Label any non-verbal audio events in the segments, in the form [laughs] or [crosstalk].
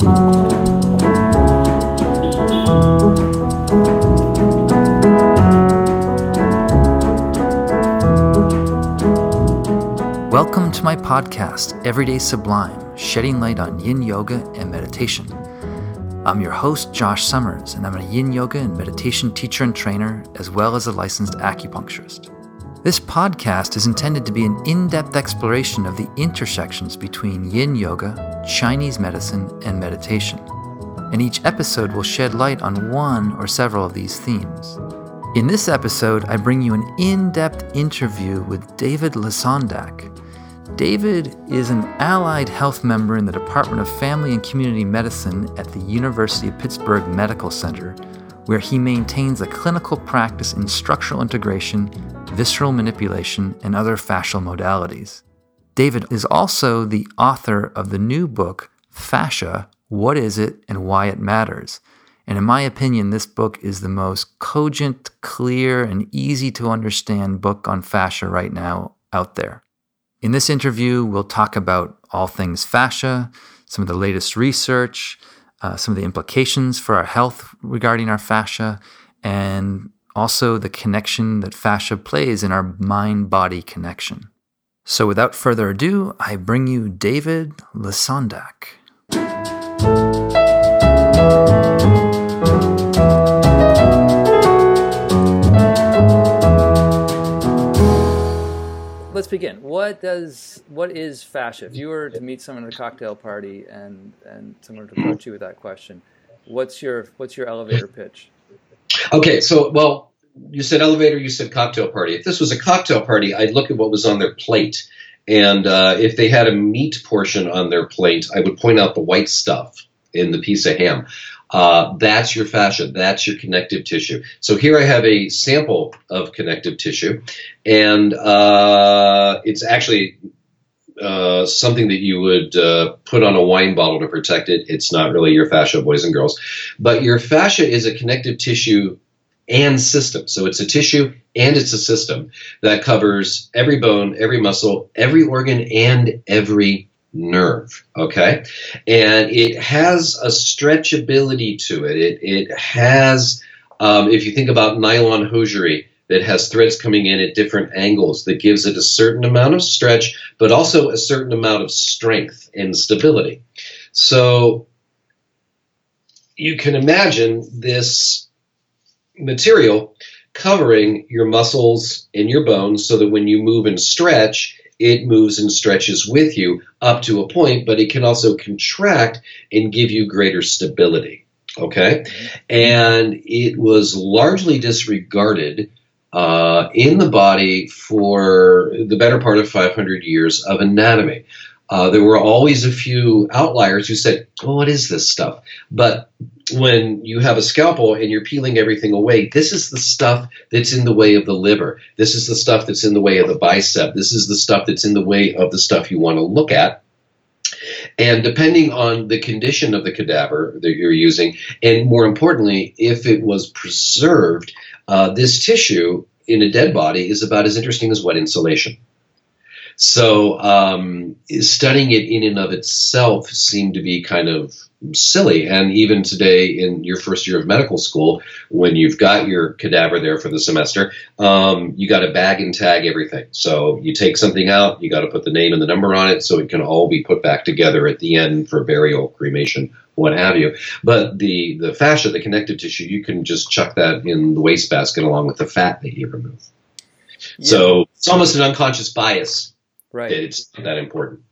Welcome to my podcast, Everyday Sublime, shedding light on yin yoga and meditation. I'm your host, Josh Summers, and I'm a yin yoga and meditation teacher and trainer, as well as a licensed acupuncturist. This podcast is intended to be an in depth exploration of the intersections between yin yoga, Chinese medicine, and meditation. And each episode will shed light on one or several of these themes. In this episode, I bring you an in depth interview with David Lesondak. David is an allied health member in the Department of Family and Community Medicine at the University of Pittsburgh Medical Center, where he maintains a clinical practice in structural integration, visceral manipulation, and other fascial modalities. David is also the author of the new book, Fascia What is It and Why It Matters? And in my opinion, this book is the most cogent, clear, and easy to understand book on fascia right now out there. In this interview, we'll talk about all things fascia, some of the latest research, uh, some of the implications for our health regarding our fascia, and also the connection that fascia plays in our mind body connection. So, without further ado, I bring you David Lesondak. let's begin. What does what is fascia? If you were to meet someone at a cocktail party and and someone to approach you with that question, what's your what's your elevator pitch? Okay, so well, you said elevator, you said cocktail party. If this was a cocktail party, I'd look at what was on their plate, and uh, if they had a meat portion on their plate, I would point out the white stuff in the piece of ham. Uh, that's your fascia. That's your connective tissue. So here I have a sample of connective tissue, and uh, it's actually uh, something that you would uh, put on a wine bottle to protect it. It's not really your fascia, boys and girls, but your fascia is a connective tissue and system. So it's a tissue and it's a system that covers every bone, every muscle, every organ, and every nerve. Okay. And it has a stretchability to it. It, it has, um, if you think about nylon hosiery, that has threads coming in at different angles that gives it a certain amount of stretch, but also a certain amount of strength and stability. So you can imagine this material covering your muscles and your bones so that when you move and stretch, it moves and stretches with you up to a point, but it can also contract and give you greater stability. Okay? And it was largely disregarded uh, in the body for the better part of 500 years of anatomy. Uh, there were always a few outliers who said, "Oh, what is this stuff?" But when you have a scalpel and you're peeling everything away, this is the stuff that's in the way of the liver. This is the stuff that's in the way of the bicep. This is the stuff that's in the way of the stuff you want to look at. And depending on the condition of the cadaver that you're using, and more importantly, if it was preserved, uh, this tissue in a dead body is about as interesting as wet insulation. So um, studying it in and of itself seemed to be kind of silly. And even today, in your first year of medical school, when you've got your cadaver there for the semester, um, you got to bag and tag everything. So you take something out, you got to put the name and the number on it, so it can all be put back together at the end for burial, cremation, what have you. But the the fascia, the connective tissue, you can just chuck that in the wastebasket along with the fat that you remove. Yeah. So it's almost an unconscious bias Right. It's that important.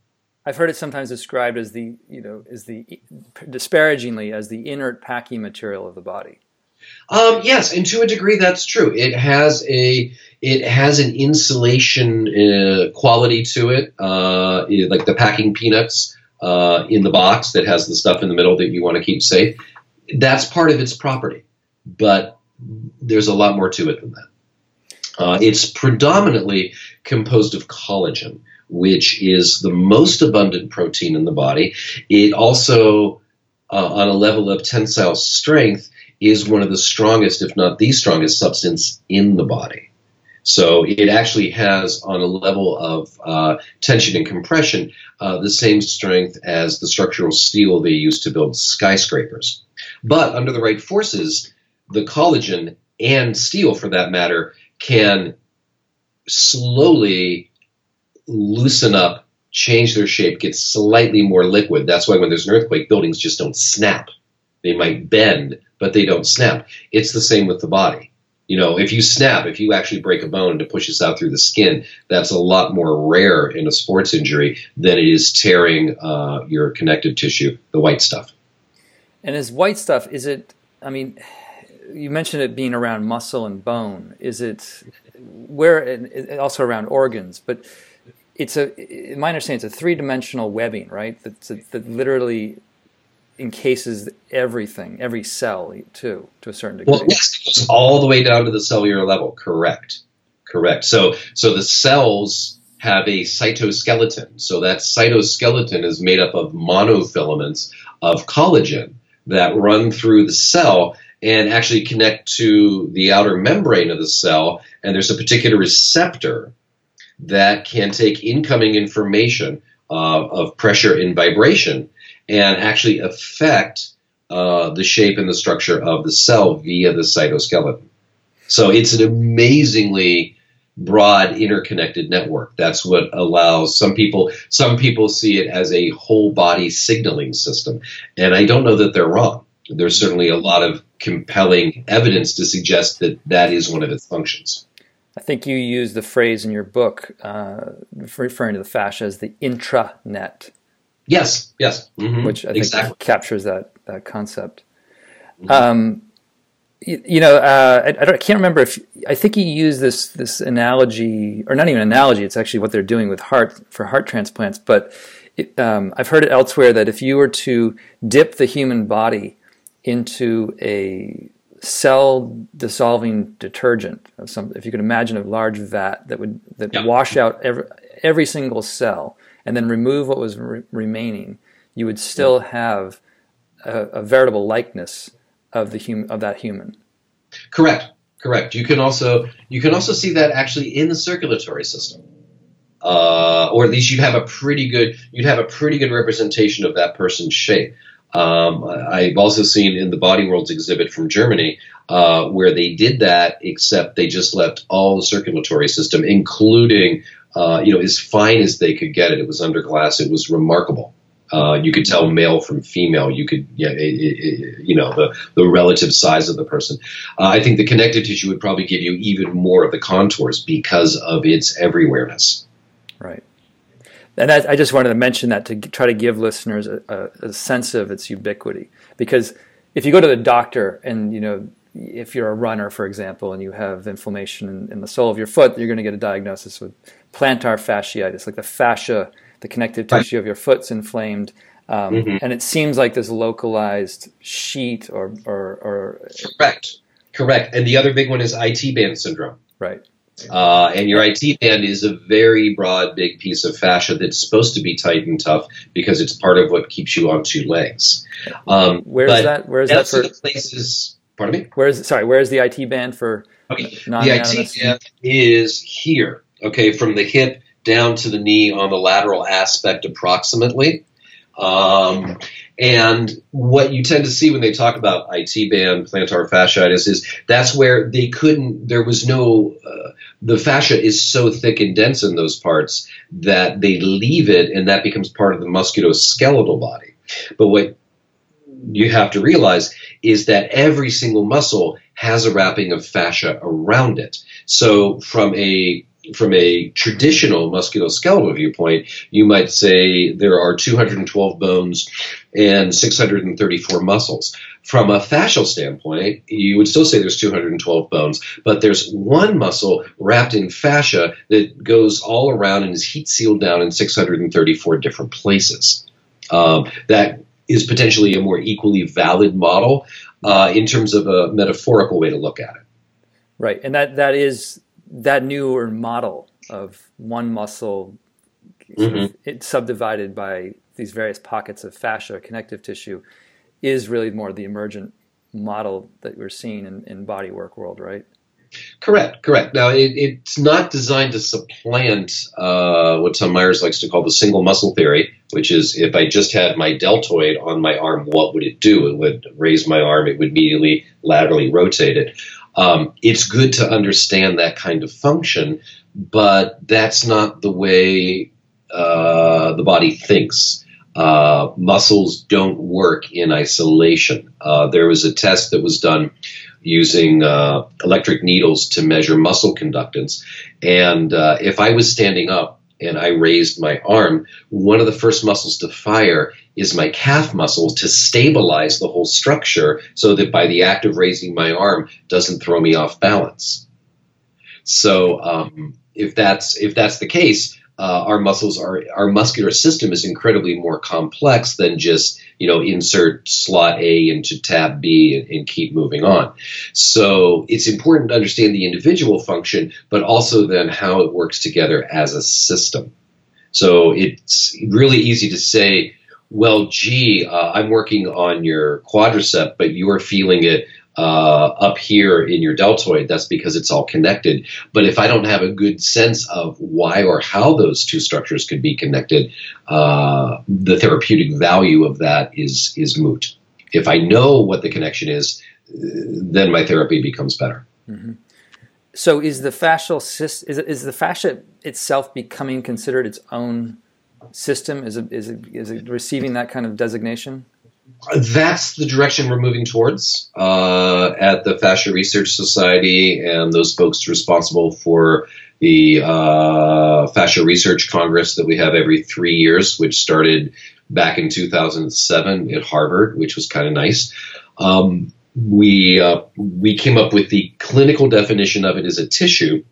I've heard it sometimes described as the, you know, as the disparagingly as the inert packing material of the body. Um, yes, and to a degree, that's true. It has a it has an insulation uh, quality to it, uh, like the packing peanuts uh, in the box that has the stuff in the middle that you want to keep safe. That's part of its property, but there's a lot more to it than that. Uh, it's predominantly composed of collagen, which is the most abundant protein in the body. It also, uh, on a level of tensile strength, is one of the strongest, if not the strongest, substance in the body. So it actually has, on a level of uh, tension and compression, uh, the same strength as the structural steel they use to build skyscrapers. But under the right forces, the collagen and steel, for that matter, can slowly loosen up, change their shape, get slightly more liquid. That's why when there's an earthquake, buildings just don't snap. They might bend, but they don't snap. It's the same with the body. You know, if you snap, if you actually break a bone to push this out through the skin, that's a lot more rare in a sports injury than it is tearing uh, your connective tissue, the white stuff. And as white stuff, is it? I mean, you mentioned it being around muscle and bone. Is it where? And also around organs, but it's a. My understanding, it's a three-dimensional webbing, right? That, that literally encases everything, every cell too, to a certain degree. Well, yes, it goes all the way down to the cellular level. Correct, correct. So, so the cells have a cytoskeleton. So that cytoskeleton is made up of monofilaments of collagen that run through the cell and actually connect to the outer membrane of the cell. And there's a particular receptor that can take incoming information uh, of pressure and vibration and actually affect uh, the shape and the structure of the cell via the cytoskeleton. So it's an amazingly broad interconnected network. That's what allows some people some people see it as a whole body signaling system. And I don't know that they're wrong. There's certainly a lot of compelling evidence to suggest that that is one of its functions. I think you use the phrase in your book uh, referring to the fascia as the intranet. Yes, yes. Mm-hmm. Which I think exactly. captures that, that concept. Mm-hmm. Um, you, you, know, uh, I, I, I, can't remember if I think you used this this analogy, or not even analogy. It's actually what they're doing with heart for heart transplants. But it, um, I've heard it elsewhere that if you were to dip the human body into a cell dissolving detergent, of some, if you could imagine a large vat that would that wash out every every single cell and then remove what was re- remaining, you would still have a, a, veritable likeness of the hum- of that human. Correct. Correct. You can also you can also see that actually in the circulatory system. Uh, or at least you'd have a pretty good you'd have a pretty good representation of that person's shape. Um, I've also seen in the Body Worlds exhibit from Germany uh, where they did that, except they just left all the circulatory system, including uh, you know, as fine as they could get it. It was under glass. It was remarkable. Uh, you could tell male from female. You could, yeah, it, it, you know, the, the relative size of the person. Uh, I think the connective tissue would probably give you even more of the contours because of its everywhereness. Right. And I, I just wanted to mention that to try to give listeners a, a, a sense of its ubiquity. Because if you go to the doctor and, you know, if you're a runner, for example, and you have inflammation in, in the sole of your foot, you're going to get a diagnosis with plantar fasciitis, like the fascia, the connective tissue of your foot's inflamed. Um, mm-hmm. And it seems like this localized sheet or, or, or, Correct. Correct. And the other big one is IT band syndrome. Right. Uh, and your IT band is a very broad, big piece of fascia that's supposed to be tight and tough because it's part of what keeps you on two legs. Um, where's that? Where's that for? Places. Pardon me. Where's sorry? Where's the IT band for? Okay. The IT band is here okay, from the hip down to the knee on the lateral aspect approximately. Um, and what you tend to see when they talk about IT band plantar fasciitis is that's where they couldn't, there was no, uh, the fascia is so thick and dense in those parts that they leave it and that becomes part of the musculoskeletal body. But what you have to realize is that every single muscle has a wrapping of fascia around it. So from a from a traditional musculoskeletal viewpoint, you might say there are 212 bones and 634 muscles. From a fascial standpoint, you would still say there's 212 bones, but there's one muscle wrapped in fascia that goes all around and is heat sealed down in 634 different places. Um, that is potentially a more equally valid model uh, in terms of a metaphorical way to look at it. Right, and that that is that newer model of one muscle mm-hmm. it's subdivided by these various pockets of fascia connective tissue is really more the emergent model that we're seeing in, in body work world right Correct, correct. Now, it, it's not designed to supplant uh, what Tom Myers likes to call the single muscle theory, which is if I just had my deltoid on my arm, what would it do? It would raise my arm, it would immediately laterally rotate it. Um, it's good to understand that kind of function, but that's not the way uh, the body thinks. Uh, muscles don't work in isolation. Uh, there was a test that was done using uh, electric needles to measure muscle conductance. And uh, if I was standing up and I raised my arm, one of the first muscles to fire is my calf muscle to stabilize the whole structure so that by the act of raising my arm doesn't throw me off balance. So um, if that's if that's the case, uh, our muscles are our muscular system is incredibly more complex than just you know insert slot A into tab B and, and, keep moving on. So it's important to understand the individual function, but also then how it works together as a system. So it's really easy to say, well, gee, uh, I'm working on your quadricep, but you are feeling it uh, up here in your deltoid, that's because it's all connected. But if I don't have a good sense of why or how those two structures could be connected, uh, the therapeutic value of that is is moot. If I know what the connection is, then my therapy becomes better. Mm-hmm. So, is the fascial is is the fascia itself becoming considered its own system? Is it is it is it receiving that kind of designation? That's the direction we're moving towards uh, at the Fascia Research Society and those folks responsible for the uh, Fascia Research Congress that we have every three years, which started back in 2007 at Harvard, which was kind of nice. Um, we uh, we came up with the clinical definition of it as a tissue,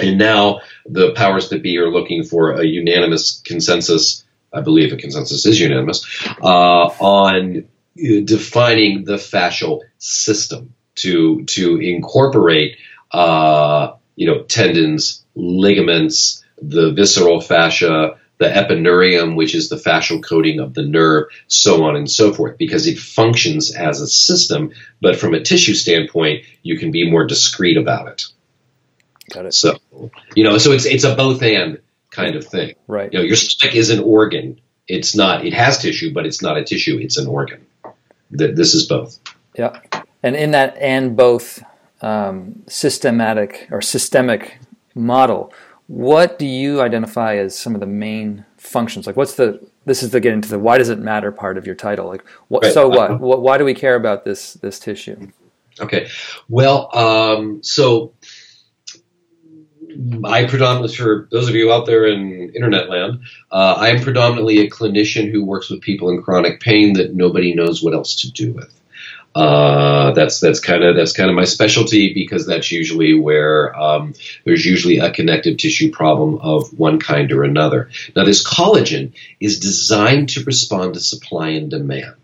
and now the powers that be are looking for a unanimous consensus I believe the consensus is unanimous, uh, on defining the fascial system to to incorporate uh, you know tendons, ligaments, the visceral fascia, the epineurium, which is the fascial coating of the nerve, so on and so forth, because it functions as a system. But from a tissue standpoint, you can be more discreet about it. Got it. So, you know, so it's it's a both and kind of thing. Right. You know, your stomach is an organ. It's not. It has tissue, but it's not a tissue. It's an organ. This is both. Yeah, and in that and both um, systematic or systemic model, what do you identify as some of the main functions? Like, what's the this is the get into the why does it matter part of your title? Like, what? Right. So what? Uh, why do we care about this this tissue? Okay, well, um, so I predominantly, for those of you out there in internet land, uh, I am predominantly a clinician who works with people in chronic pain that nobody knows what else to do with. Uh, that's that's kind of that's kind of my specialty because that's usually where um, there's usually a connective tissue problem of one kind or another. Now, this collagen is designed to respond to supply and demand.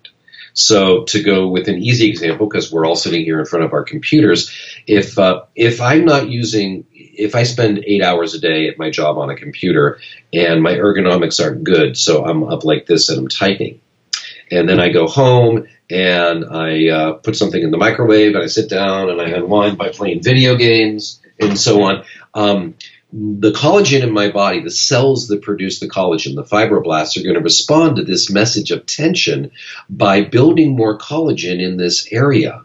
So, to go with an easy example, because we're all sitting here in front of our computers, if uh, if I'm not using if I spend eight hours a day at my job on a computer and my ergonomics aren't good, so I'm up like this and I'm typing, and then I go home and I uh, put something in the microwave and I sit down and I unwind by playing video games and so on. Um, the collagen in my body, the cells that produce the collagen, the fibroblasts, are going to respond to this message of tension by building more collagen in this area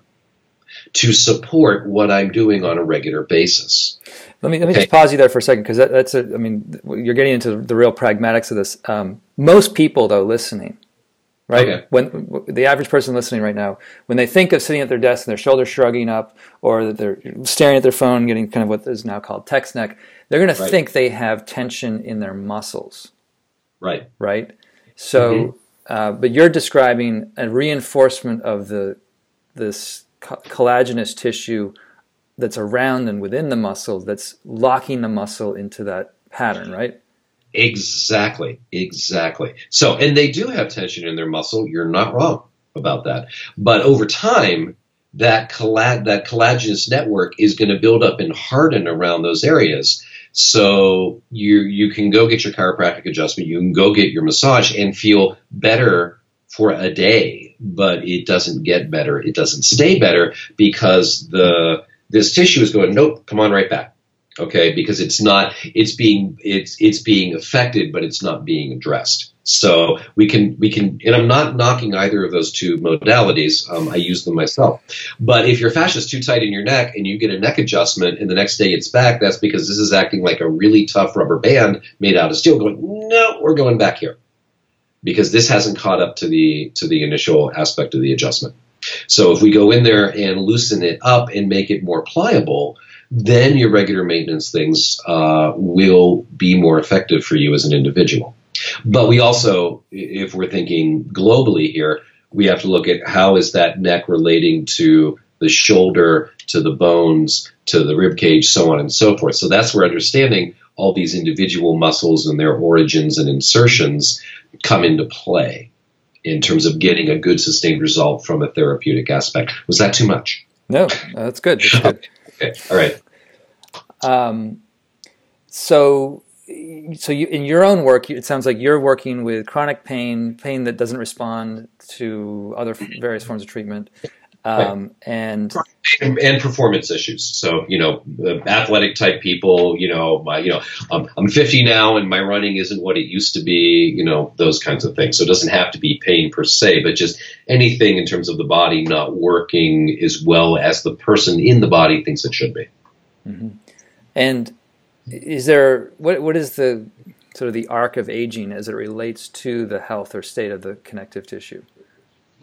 to support what I'm doing on a regular basis. Let me let me okay. just pause you there for a second because that, that's a. I mean, you're getting into the real pragmatics of this. Um, most people, though, listening, right? Okay. When the average person listening right now, when they think of sitting at their desk and their shoulders shrugging up, or that they're staring at their phone, getting kind of what is now called text neck, they're going right. to think they have tension in their muscles. Right. Right. So, mm-hmm. uh, but you're describing a reinforcement of the this collagenous tissue that's around and within the muscle that's locking the muscle into that pattern, right? Exactly, exactly. So, and they do have tension in their muscle. You're not wrong about that. But over time, that collab- that collagenous network is going to build up and harden around those areas. So you you can go get your chiropractic adjustment, you can go get your massage and feel better for a day, but it doesn't get better. It doesn't stay better because the This tissue is going, nope, come on right back. Okay, because it's not, it's being, it's, it's being affected, but it's not being addressed. So we can we can, and I'm not knocking either of those two modalities. Um, I use them myself. But if your fascia is too tight in your neck and you get a neck adjustment and the next day it's back, that's because this is acting like a really tough rubber band made out of steel. Going, no, we're going back here because this hasn't caught up to the to the initial aspect of the adjustment. So if we go in there and loosen it up and make it more pliable, then your regular maintenance things uh, will be more effective for you as an individual. But we also, if we're thinking globally here, we have to look at how is that neck relating to the shoulder, to the bones, to the rib cage, so on and so forth. So that's where understanding all these individual muscles and their origins and insertions come into play in terms of getting a good sustained result from a therapeutic aspect. Was that too much? No, that's good. That's good. [laughs] okay, all right. Um, so so you, in your own work, it sounds like you're working with chronic pain, pain that doesn't respond to other various forms of treatment, um, and, and, and performance issues. So you know, athletic type people. You know, my you know, um, I'm 50 now, and my running isn't what it used to be. You know, those kinds of things. So it doesn't have to be pain per se, but just anything in terms of the body not working as well as the person in the body thinks it should be. Mm-hmm. And is there what what is the sort of the arc of aging as it relates to the health or state of the connective tissue?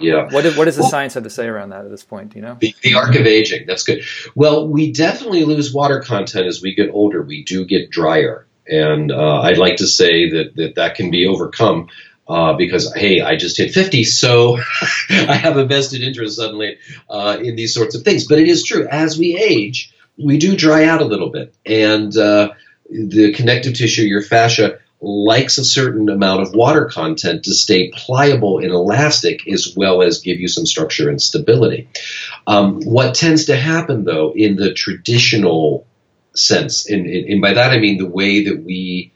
Yeah. What, what does the well, science have to say around that at this point? Do you know? The, the, arc of aging. That's good. Well, we definitely lose water content as we get older. We do get drier. And uh, I'd like to say that that, that can be overcome uh, because, hey, I just hit 50, so [laughs] I have a vested interest suddenly uh, in these sorts of things. But it is true. As we age, we do dry out a little bit. And uh, the connective tissue, your fascia, likes a certain amount of water content to stay pliable and elastic as well as give you some structure and stability. Um, what tends to happen, though, in the traditional sense, and, and, by that I mean the way that we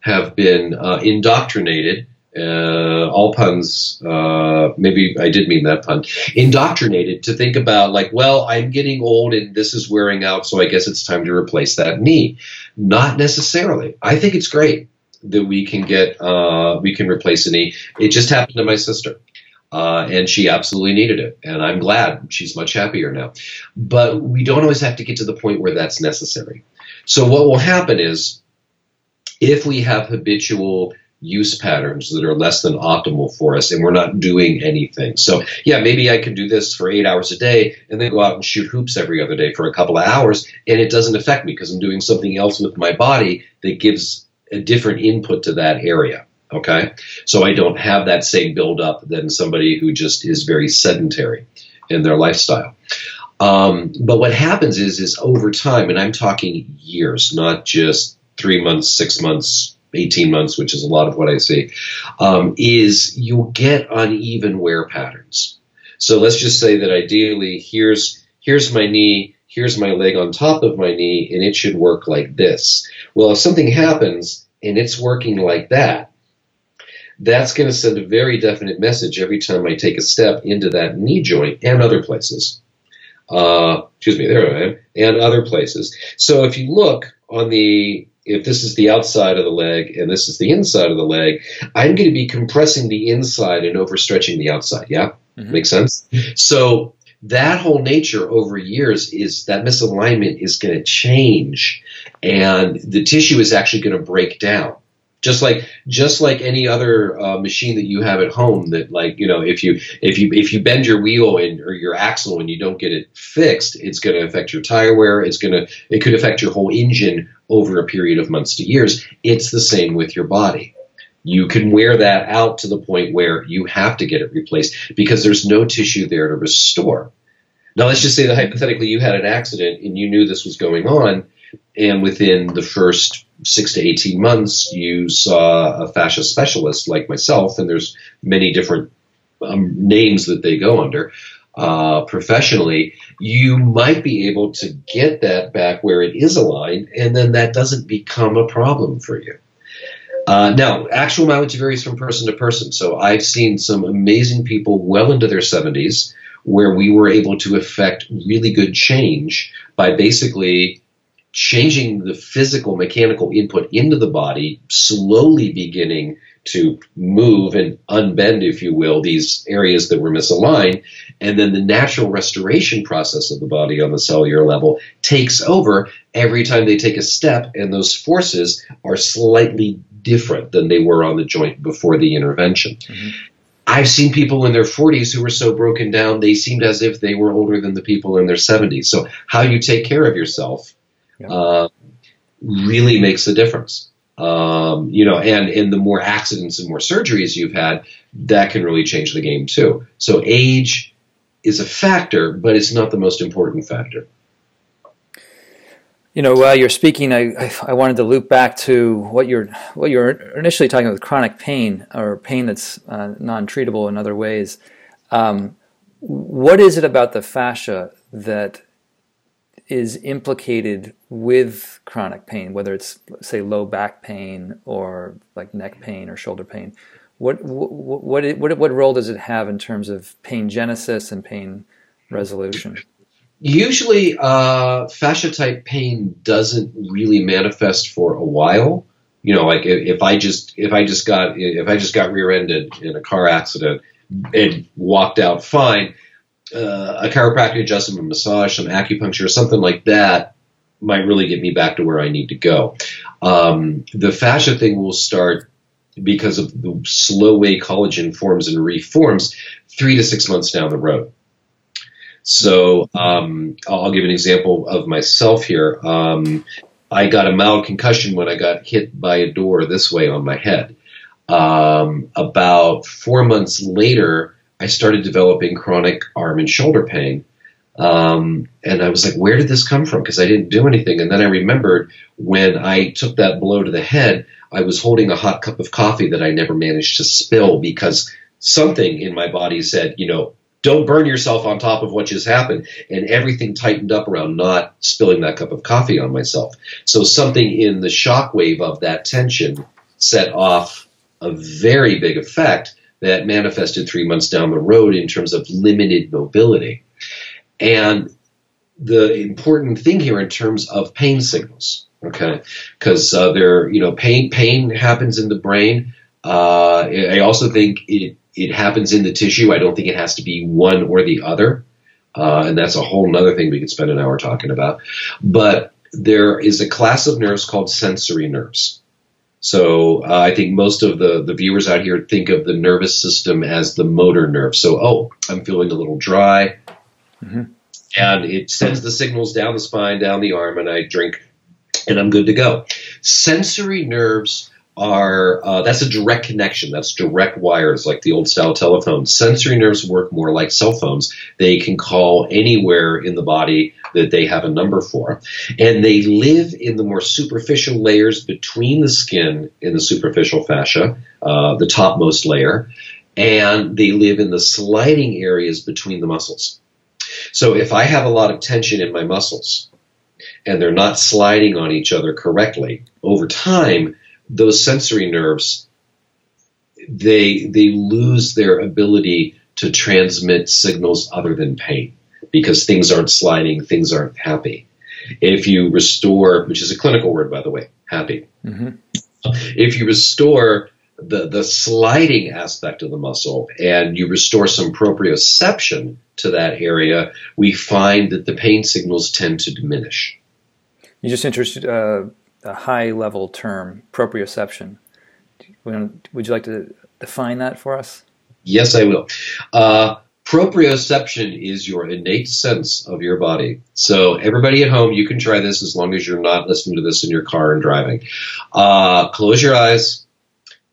have been uh, indoctrinated uh, all puns, uh, maybe I did mean that pun, indoctrinated to think about, like, well, I'm getting old and this is wearing out, so I guess it's time to replace that knee. Not necessarily. I think it's great that we can get, uh, we can replace a knee. It just happened to my sister. Uh, and she absolutely needed it. And I'm glad she's much happier now. But we don't always have to get to the point where that's necessary. So, what will happen is if we have habitual use patterns that are less than optimal for us and we're not doing anything. So, yeah, maybe I could do this for eight hours a day and then go out and shoot hoops every other day for a couple of hours and it doesn't affect me because I'm doing something else with my body that gives a different input to that area. Okay. So I don't have that same buildup than somebody who just is very sedentary in their lifestyle. Um, but what happens is, is over time, and I'm talking years, not just three months, six months, 18 months, which is a lot of what I see, um, is you get uneven wear patterns. So let's just say that ideally, here's here's my knee, here's my leg on top of my knee, and it should work like this. Well, if something happens and it's working like that, that's going to send a very definite message every time I take a step into that knee joint and other places. Uh, excuse me, there I am, and other places. So if you look on the if this is the outside of the leg and this is the inside of the leg, I'm going to be compressing the inside and overstretching the outside. Yeah? Mm-hmm. Makes sense? So that whole nature over years is that misalignment is going to change and the tissue is actually going to break down. Just like just like any other uh, machine that you have at home that like you know if you if you if you bend your wheel and or your axle and you don't get it fixed it's going to affect your tire wear it's going to it could affect your whole engine over a period of months to years. It's the same with your body you can wear that out to the point where you have to get it replaced because there's no tissue there to restore now let's just say that hypothetically you had an accident and you knew this was going on and within the first six to 18 months, you saw a fascia specialist like myself, and there's many different um, names that they go under uh, professionally, you might be able to get that back where it is aligned, and then that doesn't become a problem for you. Uh, now, actual mileage varies from person to person. So I've seen some amazing people well into their 70s where we were able to effect really good change by basically changing the physical mechanical input into the body, slowly beginning to move and unbend, if you will, these areas that were misaligned. And then the natural restoration process of the body on the cellular level takes over every time they take a step, and those forces are slightly different than they were on the joint before the intervention. Mm-hmm. I've seen people in their 40s who were so broken down, they seemed as if they were older than the people in their 70s. So, how you take care of yourself yeah. uh, really makes a difference. Um, you know, and in the more accidents and more surgeries you've had, that can really change the game too. So, age is a factor, but it's not the most important factor. You know, while you're speaking, I, I, wanted to loop back to what you're what you're initially talking about chronic pain or pain that's uh, non-treatable in other ways. Um, what is it about the fascia that is implicated with chronic pain, whether it's say low back pain or like neck pain or shoulder pain? What what what what, what role does it have in terms of pain genesis and pain resolution? Usually, uh, fascia type pain doesn't really manifest for a while. You know, like if, if I just if I just got if I just got rear-ended in a car accident and walked out fine, uh, a chiropractic adjustment, a massage, some acupuncture, something like that might really get me back to where I need to go. Um, the fascia thing will start because of the slow way collagen forms and reforms three to six months down the road. So um, I'll give an example of myself here. Um, I got a mild concussion when I got hit by a door this way on my head. Um, about four months later, I started developing chronic arm and shoulder pain. Um, and I was like, where did this come from? Because I didn't do anything. And then I remembered when I took that blow to the head, I was holding a hot cup of coffee that I never managed to spill because something in my body said, you know, don't burn yourself on top of what just happened. And everything tightened up around not spilling that cup of coffee on myself. So something in the shock wave of that tension set off a very big effect that manifested three months down the road in terms of limited mobility. And the important thing here in terms of pain signals, okay, because uh, there, you know, pain pain happens in the brain. Uh, I also think it it happens in the tissue. I don't think it has to be one or the other. Uh, and that's a whole other thing we could spend an hour talking about. But there is a class of nerves called sensory nerves. So uh, I think most of the, the viewers out here think of the nervous system as the motor nerve. So, oh, I'm feeling a little dry. Mm-hmm. And it sends the signals down the spine, down the arm, and I drink, and I'm good to go. Sensory nerves are uh, that's a direct connection. That's direct wires, like the old style telephone. Sensory nerves work more like cell phones. They can call anywhere in the body that they have a number for, and they live in the more superficial layers between the skin and the superficial fascia, uh, the topmost layer, and they live in the sliding areas between the muscles. So if I have a lot of tension in my muscles and they're not sliding on each other correctly over time those sensory nerves they they lose their ability to transmit signals other than pain because things aren't sliding, things aren't happy. If you restore, which is a clinical word by the way, happy. Mm-hmm. If you restore the the sliding aspect of the muscle and you restore some proprioception to that area, we find that the pain signals tend to diminish. You just introduced uh, a high level term, proprioception. Would you like to define that for us? Yes, I will. Uh, proprioception is your innate sense of your body. So, everybody at home, you can try this as long as you're not listening to this in your car and driving. Uh, close your eyes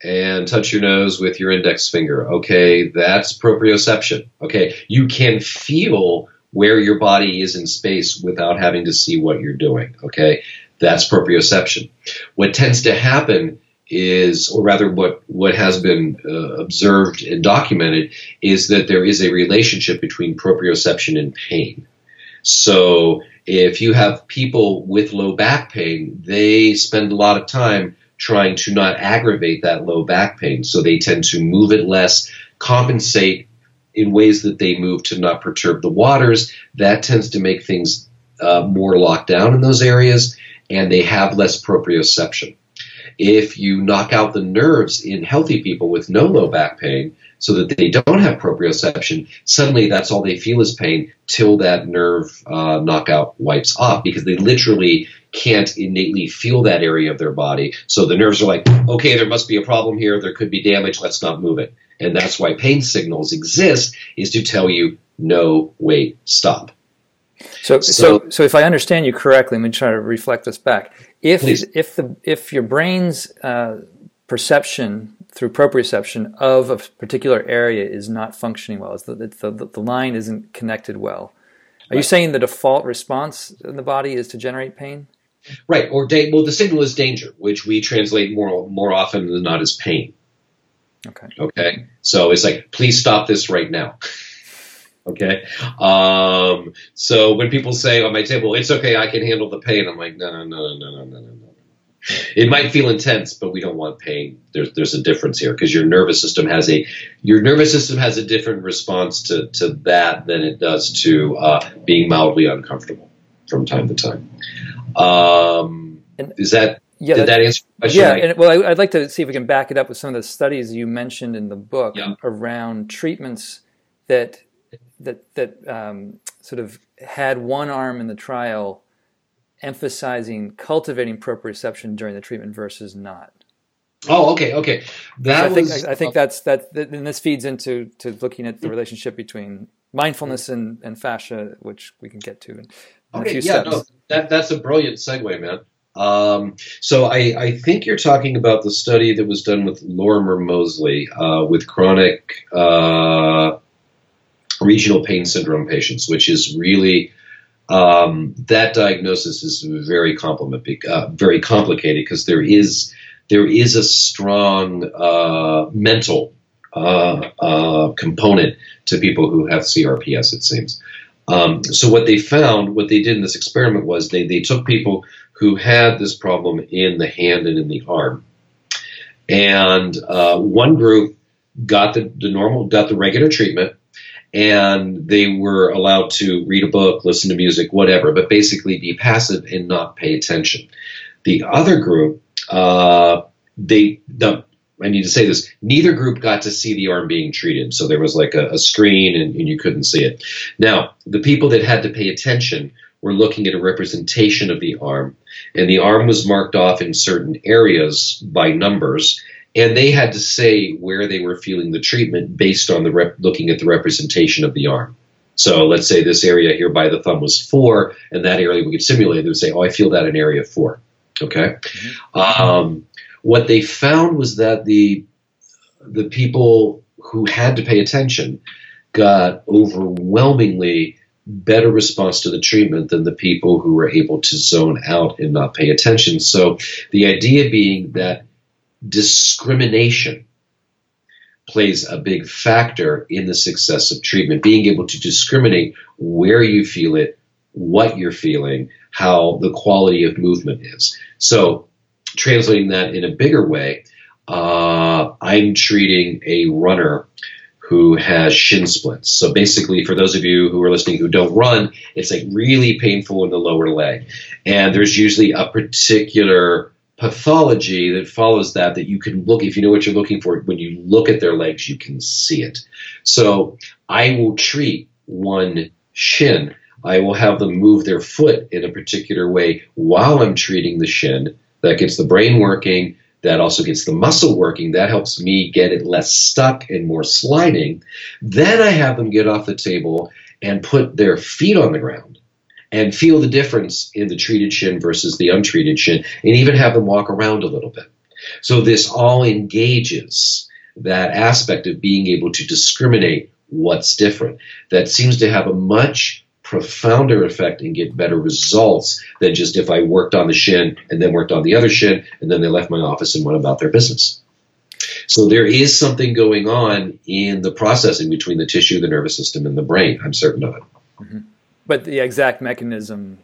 and touch your nose with your index finger. Okay, that's proprioception. Okay, you can feel where your body is in space without having to see what you're doing. Okay, that's proprioception. What tends to happen is, or rather, what, what has been uh, observed and documented is that there is a relationship between proprioception and pain. So, if you have people with low back pain, they spend a lot of time trying to not aggravate that low back pain. So, they tend to move it less, compensate in ways that they move to not perturb the waters, that tends to make things uh, more locked down in those areas, and they have less proprioception. If you knock out the nerves in healthy people with no low back pain, so that they don't have proprioception, suddenly that's all they feel is pain till that nerve uh, knockout wipes off because they literally can't innately feel that area of their body. So the nerves are like, okay, there must be a problem here. There could be damage. Let's not move it. And that's why pain signals exist is to tell you, no, wait, stop. So, so, so, so if I understand you correctly, let me try to reflect this back. If please. if the if your brain's uh, perception through proprioception of a particular area is not functioning well, the, the, the line isn't connected well. Are right. you saying the default response in the body is to generate pain? Right, or da- well, the signal is danger, which we translate more more often than not as pain. Okay. Okay. So it's like, please stop this right now. Okay. Um, so when people say on my table, it's okay, I can handle the pain, I'm like, no, no, no, no, no, no, no, no. No. It might feel intense, but we don't want pain. There's there's a difference here because your nervous system has a your nervous system has a different response to, to that than it does to uh, being mildly uncomfortable from time to time. Um, is that yeah, did that, that answer question? Yeah, and, well, I, would like to see if we can back it up with some of the studies you mentioned in the book yeah. around treatments that that that um, sort of had one arm in the trial emphasizing cultivating proprioception during the treatment versus not. Oh, okay, okay. That I was, think I, think that's that, and this feeds into to looking at the relationship between mindfulness and, and fascia, which we can get to in, in okay, a few yeah, steps. no, that that's a brilliant segue, man. Um, so I, I, think you're talking about the study that was done with Lorimer Moseley uh, with chronic uh, regional pain syndrome patients, which is really um, that diagnosis is very uh, very complicated because there is there is a strong uh, mental uh, uh, component to people who have CRPS. It seems. Um, so what they found, what they did in this experiment was they they took people who had this problem in the hand and in the arm. And uh, one group got the, the normal, got the regular treatment, and they were allowed to read a book, listen to music, whatever, but basically be passive and not pay attention. The other group, uh, they, the, I need to say this, neither group got to see the arm being treated. So there was like a, a screen and, and you couldn't see it. Now, the people that had to pay attention were looking at a representation of the arm, and the arm was marked off in certain areas by numbers, and they had to say where they were feeling the treatment based on the rep- looking at the representation of the arm. So let's say this area here by the thumb was four, and that area we could simulate. They would say, "Oh, I feel that in area four." Okay. Mm-hmm. Um, what they found was that the the people who had to pay attention got overwhelmingly better response to the treatment than the people who were able to zone out and not pay attention. So the idea being that discrimination plays a big factor in the success of treatment, being able to discriminate where you feel it, what you're feeling, how the quality of movement is. So translating that in a bigger way, uh, I'm treating a runner who has shin splints. So basically, for those of you who are listening who don't run, it's like really painful in the lower leg. And there's usually a particular pathology that follows that that you can look if you know what you're looking for when you look at their legs you can see it. So i will treat one shin. I will have them move their foot in a particular way while i'm treating the shin. That gets the brain working. That also gets the muscle working. That helps me get it less stuck and more sliding. Then I have them get off the table and put their feet on the ground and feel the difference in the treated shin versus the untreated shin, and even have them walk around a little bit. So this all engages that aspect of being able to discriminate what's different. That seems to have a much profounder effect and get better results than just if I worked on the shin and then worked on the other shin and then they left my office and went about their business. So there is something going on in the processing between the tissue, the nervous system, and the brain. I'm certain of it. Mm-hmm. But the exact mechanism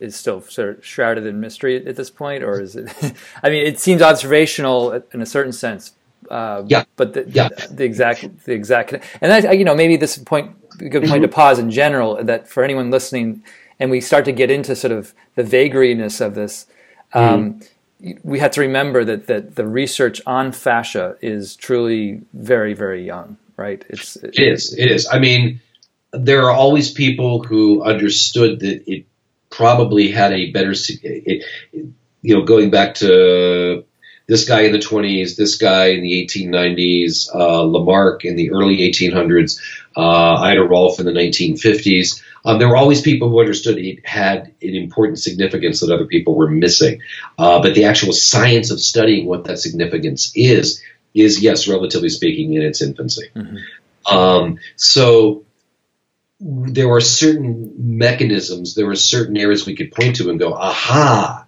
is still sort of shrouded in mystery at this point, or is it? [laughs] I mean, it seems observational in a certain sense, Uh, yeah. But the, yeah. the, the exact the exact and I, you know maybe this point good point mm-hmm. to pause in general that for anyone listening and we start to get into sort of the vagariness of this. Um, mm-hmm. We have to remember that that the research on fascia is truly very very young, right? It's it, it is. It is. I mean, there are always people who understood that it probably had a better, it, you know, going back to this guy in the 20s, this guy in the 1890s, uh, Lamarck in the early 1800s, uh, Ida Rolf in the 1950s. Um, there were always people who understood it had an important significance that other people were missing. Uh, but the actual science of studying what that significance is, is, yes, relatively speaking, in its infancy. Mm-hmm. Um, so there were certain mechanisms, there were certain areas we could point to and go, aha,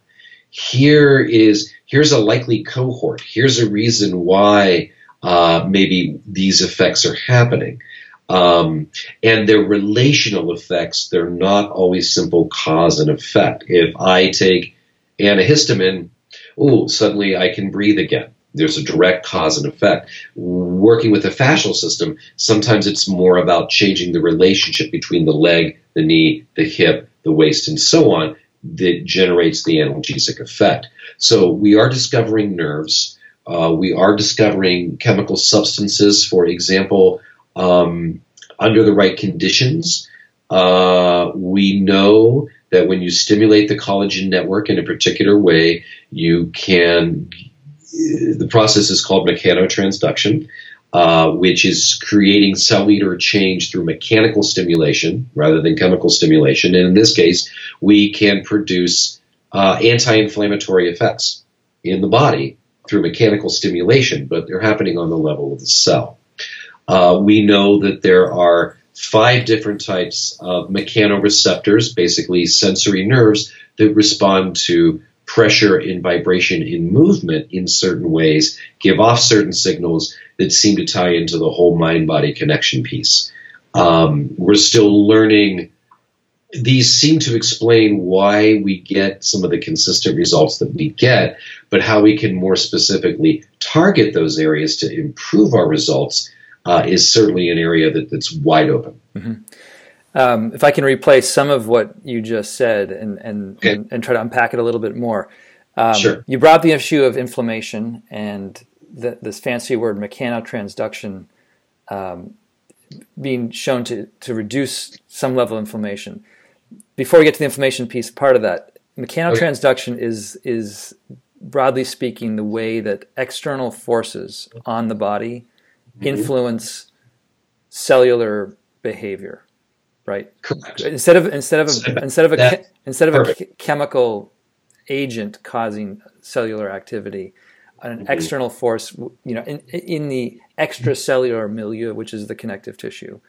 here is here's a likely cohort. Here's a reason why uh, maybe these effects are happening. Um, and they're relational effects. They're not always simple cause and effect. If I take antihistamine, oh, suddenly I can breathe again. There's a direct cause and effect. Working with the fascial system, sometimes it's more about changing the relationship between the leg, the knee, the hip, the waist, and so on that generates the analgesic effect. So we are discovering nerves. Uh, we are discovering chemical substances, for example, um, under the right conditions. Uh, we know that when you stimulate the collagen network in a particular way, you can the process is called mechanotransduction, uh, which is creating cellular change through mechanical stimulation rather than chemical stimulation. And in this case, we can produce uh, anti inflammatory effects in the body through mechanical stimulation, but they're happening on the level of the cell. Uh, we know that there are five different types of mechanoreceptors, basically sensory nerves, that respond to pressure and vibration in movement in certain ways give off certain signals that seem to tie into the whole mind body connection piece. Um, we're still learning. These seem to explain why we get some of the consistent results that we get, but how we can more specifically target those areas to improve our results uh, is certainly an area that, that's wide open. Mm-hmm. Um, if I can replace some of what you just said and and, okay. and, and, try to unpack it a little bit more. Um, sure. You brought the issue of inflammation and the, this fancy word mechanotransduction um, being shown to, to reduce some level of inflammation. Before we get to the inflammation piece, part of that mechanotransduction okay. is is broadly speaking the way that external forces on the body mm-hmm. influence cellular behavior right? Correct. Instead of instead of a, instead of a that, instead of perfect. a chemical agent causing cellular activity, an mm-hmm. external force, you know, in, in the extracellular milieu, which is the connective tissue.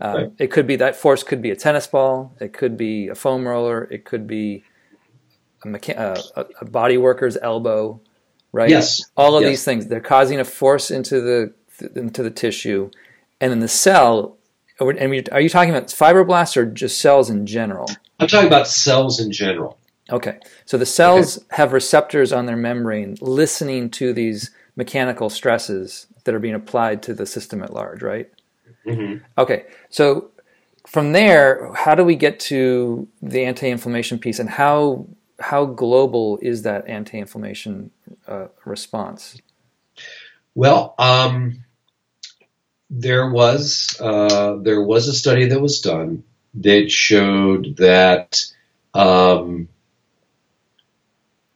Um, right. It could be that force could be a tennis ball, it could be a foam roller, it could be a, mecha- uh, a, a body worker's elbow, right? Yes. All of yes. these things they're causing a force into the into the tissue, and then the cell and are you talking about fibroblasts or just cells in general? I'm talking about cells in general. Okay. So the cells okay. have receptors on their membrane listening to these mechanical stresses that are being applied to the system at large, right? Mm-hmm. Okay. So from there, how do we get to the anti-inflammation piece, and how how global is that anti-inflammation uh, response? Well, um, there was uh, there was a study that was done that showed that um,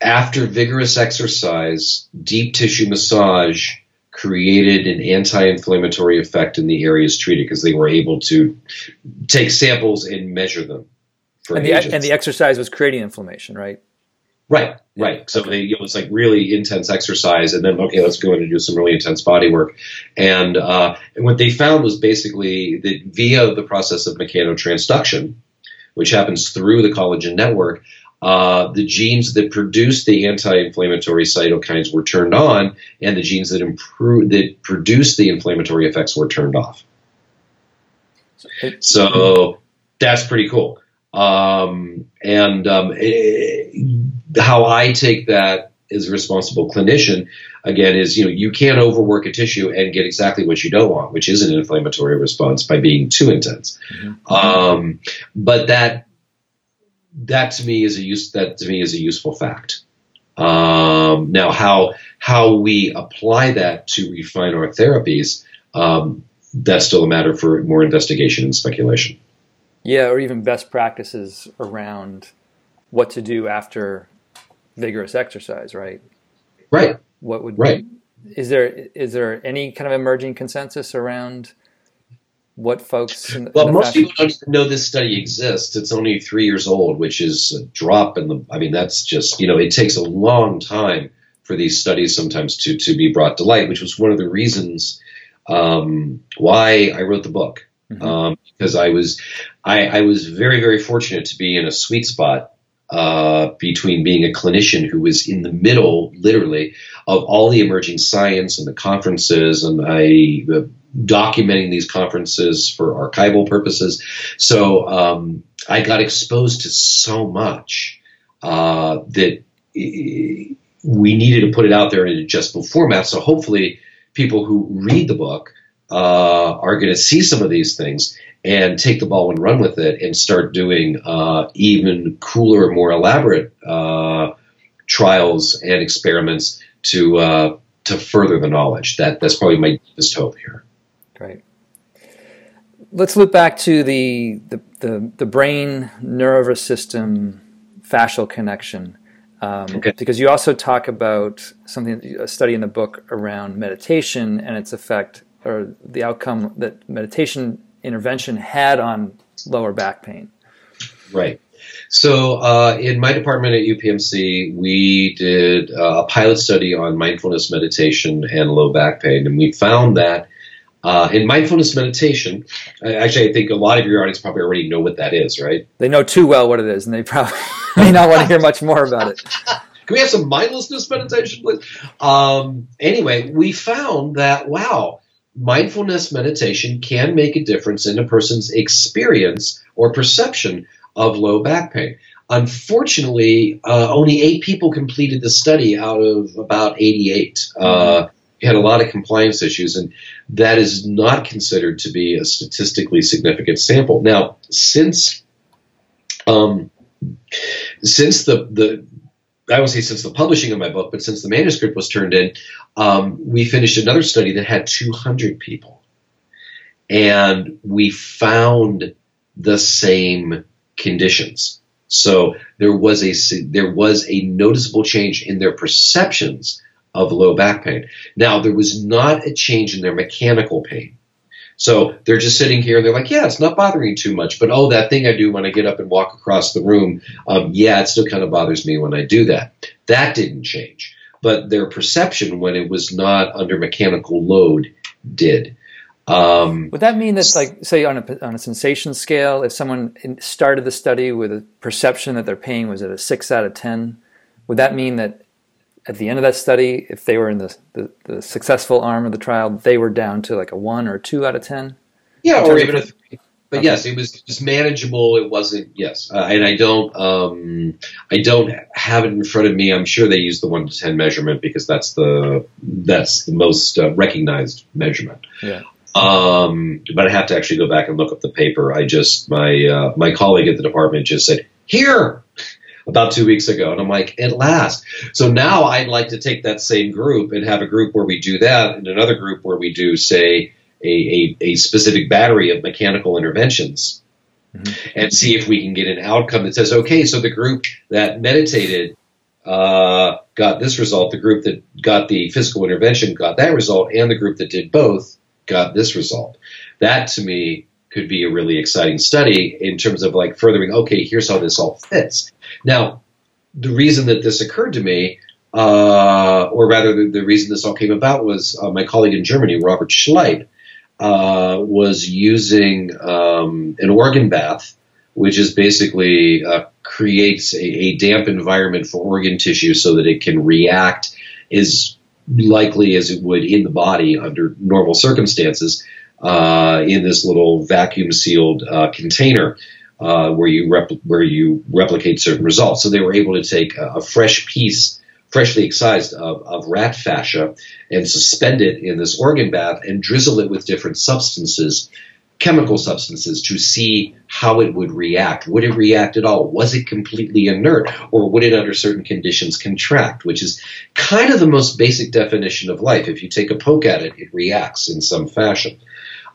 after vigorous exercise, deep tissue massage created an anti-inflammatory effect in the areas treated because they were able to take samples and measure them. and, the, and the exercise was creating inflammation, right? Right, right. So okay. it was like really intense exercise, and then okay, let's go in and do some really intense body work. And, uh, and what they found was basically that via the process of mechanotransduction, which happens through the collagen network, uh, the genes that produce the anti-inflammatory cytokines were turned on, and the genes that improve that produce the inflammatory effects were turned off. So that's pretty cool. Um, and um, it, how I take that as a responsible clinician, again, is you know you can't overwork a tissue and get exactly what you don't want, which is an inflammatory response by being too intense. Mm-hmm. Um, but that that to me is a use that to me is a useful fact. Um, now, how how we apply that to refine our therapies, um, that's still a matter for more investigation and speculation. Yeah, or even best practices around what to do after vigorous exercise, right? Right. What would right? Is there is there any kind of emerging consensus around what folks? In, well, in most fashion? people don't even know this study exists. It's only three years old, which is a drop in the. I mean, that's just you know, it takes a long time for these studies sometimes to to be brought to light, which was one of the reasons um, why I wrote the book. Mm-hmm. Um, because I was I, I was very very fortunate to be in a sweet spot uh, between being a clinician who was in the middle, literally, of all the emerging science and the conferences, and I uh, documenting these conferences for archival purposes. So um, I got exposed to so much uh, that we needed to put it out there in a digestible format. So hopefully, people who read the book uh, are going to see some of these things and take the ball and run with it and start doing uh, even cooler, more elaborate uh, trials and experiments to uh, to further the knowledge. That that's probably my deepest hope here. Great. Let's loop back to the the, the, the brain nervous system fascial connection. Um, okay. Because you also talk about something, a study in the book around meditation and its effect or the outcome that meditation intervention had on lower back pain. Right. So, uh, in my department at UPMC, we did uh, a pilot study on mindfulness meditation and low back pain, and we found that uh, in mindfulness meditation, actually, I think a lot of your audience probably already know what that is, right? They know too well what it is, and they probably [laughs] may not want to hear much more about it. [laughs] Can we have some mindlessness meditation, please? Um, anyway, we found that wow, mindfulness meditation can make a difference in a person's experience or perception of low back pain. Unfortunately, uh, only eight people completed the study out of about 88. Uh, had a lot of compliance issues, and that is not considered to be a statistically significant sample. Now, since um, since the the I won't say since the publishing of my book, but since the manuscript was turned in, um, we finished another study that had 200 people, and we found the same conditions. So there was a there was a noticeable change in their perceptions of low back pain. Now there was not a change in their mechanical pain. So they're just sitting here and they're like, yeah, it's not bothering too much. But oh, that thing I do when I get up and walk across the room, um, yeah, it still kind of bothers me when I do that. That didn't change. But their perception when it was not under mechanical load did. Um, Would that mean that, like, say, on a, on a sensation scale, if someone started the study with a perception that their pain was at a six out of 10, would that mean that at the end of that study, if they were in the, the, the, successful arm of the trial, they were down to like a one or two out of ten. Yeah, or even a three. But okay. yes, it was just manageable. It wasn't yes, uh, and I don't um, I don't have it in front of me. I'm sure they use the one to ten measurement because that's the that's the most uh, recognized measurement. Yeah. Um, but I have to actually go back and look up the paper. I just my uh, my colleague at the department just said here about two weeks ago. And I'm like, at last. So now I'd like to take that same group and have a group where we do that and another group where we do, say, a, a, a specific battery of mechanical interventions mm-hmm. and see if we can get an outcome that says, okay, so the group that meditated uh, got this result, the group that got the physical intervention got that result, and the group that did both got this result. That to me could be a really exciting study in terms of like furthering, okay, here's how this all fits. Now, the reason that this occurred to me, uh, or rather the, the, reason this all came about was uh, my colleague in Germany, Robert Schleip, uh, was using um, an organ bath, which is basically uh, creates a, a damp environment for organ tissue so that it can react as likely as it would in the body under normal circumstances uh, in this little vacuum sealed uh, container uh, where you where you replicate certain results. So they were able to take a, a fresh piece freshly excised of, of rat fascia and suspend it in this organ bath and drizzle it with different substances chemical substances to see how it would react. Would it react at all? Was it completely inert? Or would it, under certain conditions, contract? Which is kind of the most basic definition of life. If you take a poke at it, it reacts in some fashion.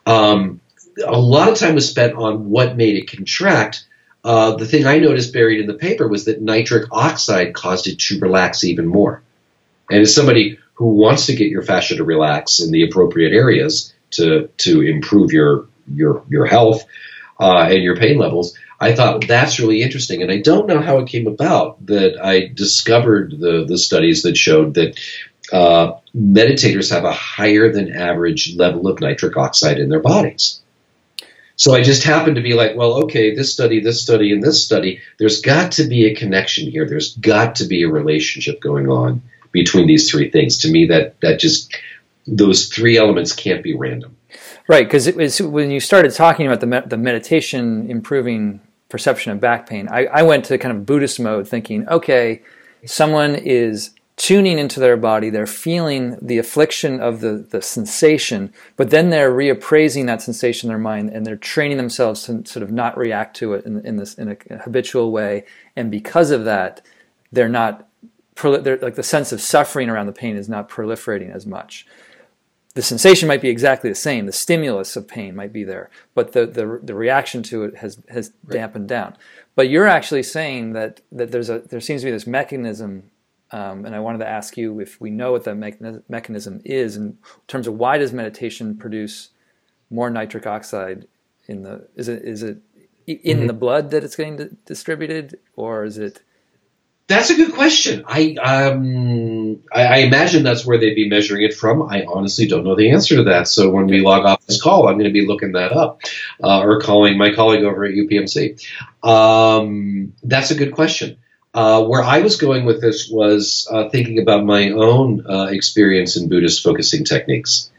Um, a lot of time was spent on what made it contract. Uh, the thing I noticed buried in the paper was that nitric oxide caused it to relax even more. And as somebody who wants to get your fascia to relax in the appropriate areas to to improve your your your health uh, and your pain levels. I thought that's really interesting, and I don't know how it came about that I discovered the the studies that showed that uh, meditators have a higher than average level of nitric oxide in their bodies. So I just happened to be like, well, okay, this study, this study, and this study, there's got to be a connection here. There's got to be a relationship going on between these three things. To me, that that just those three elements can't be random. Right, because when you started talking about the me- the meditation improving perception of back pain, I, I went to kind of Buddhist mode, thinking, okay, someone is tuning into their body, they're feeling the affliction of the, the sensation, but then they're reappraising that sensation in their mind and they're training themselves to sort of not react to it in, in this in a habitual way. And because of that, they're not they're, like the sense of suffering around the pain is not proliferating as much the sensation might be exactly the same. The stimulus of pain might be there, but the, the, the reaction to it has, has right. dampened down. But you're actually saying that, that there's a, there seems to be this mechanism, um, and I wanted to ask you if we know what that me- mechanism is in terms of why does meditation produce more nitric oxide in the, is it, is it in mm-hmm. the blood that it's getting distributed or is it that's a good question. I, um, I, I imagine that's where they'd be measuring it from. I honestly don't know the answer to that. So when we log off this call, I'm going to be looking that up uh, or calling my colleague over at UPMC. Um, that's a good question. Uh, where I was going with this was uh, thinking about my own uh, experience in Buddhist focusing techniques,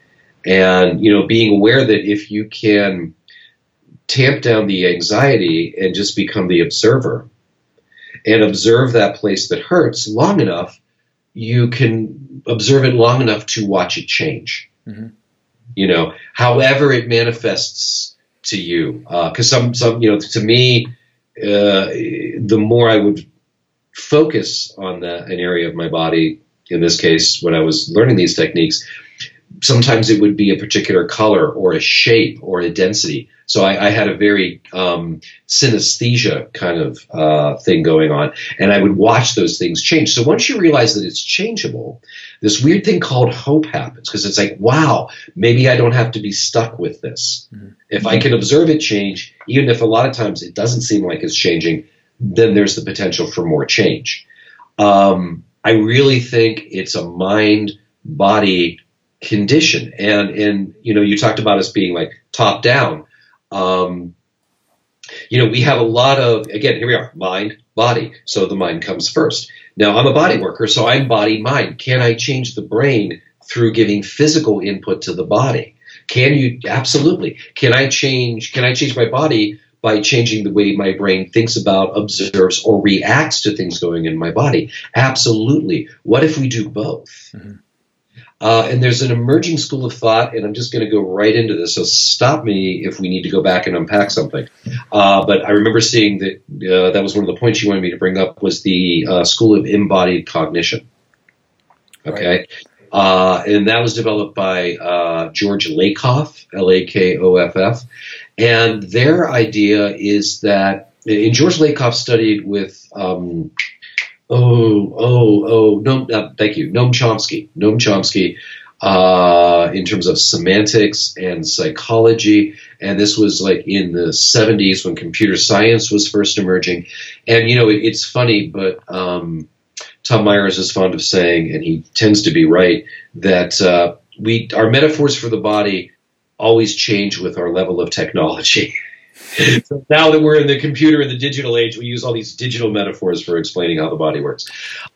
and you know, being aware that if you can tamp down the anxiety and just become the observer, and observe that place that hurts long enough, you can observe it long enough to watch it change. Mm-hmm. You know, however it manifests to you, because uh, some some you know to me, uh, the more I would focus on the, an area of my body, in this case, when I was learning these techniques, sometimes it would be a particular color or a shape or a density. So I, I had a very um, synesthesia kind of uh, thing going on, and I would watch those things change. So once you realize that it's changeable, this weird thing called hope happens because it's like, wow, maybe I don't have to be stuck with this. Mm-hmm. If I can observe it change, even if a lot of times it doesn't seem like it's changing, then there's the potential for more change. Um, I really think it's a mind body condition. And and you know, you talked about us being like top down. Um, you know, we have a lot of again, here we are, mind, body. So the mind comes first. Now I'm a body worker, so I'm body mind. Can I change the brain through giving physical input to the body? Can you absolutely? Can I change can I change my body by changing the way my brain thinks about, observes, or reacts to things going in my body? Absolutely. What if we do both? Mm-hmm. Uh, and there's an emerging school of thought, and I'm just going to go right into this. So stop me if we need to go back and unpack something. Uh, but I remember seeing that uh, that was one of the points you wanted me to bring up was the uh, school of embodied cognition. Okay, right. Uh, and that was developed by uh, George Lakoff, L-A-K-O-F-F, and their idea is that. And George Lakoff studied with um, oh, oh, oh, no, uh, thank you, Noam Chomsky. Noam Chomsky, uh, in terms of semantics and psychology. And this was like in the 70s when computer science was first emerging. And, you know, it, it's funny, but um, Tom Myers is fond of saying, and he tends to be right, that uh, we our metaphors for the body always change with our level of technology. [laughs] so now that we're in the computer and the digital age, we use all these digital metaphors for explaining how the body works.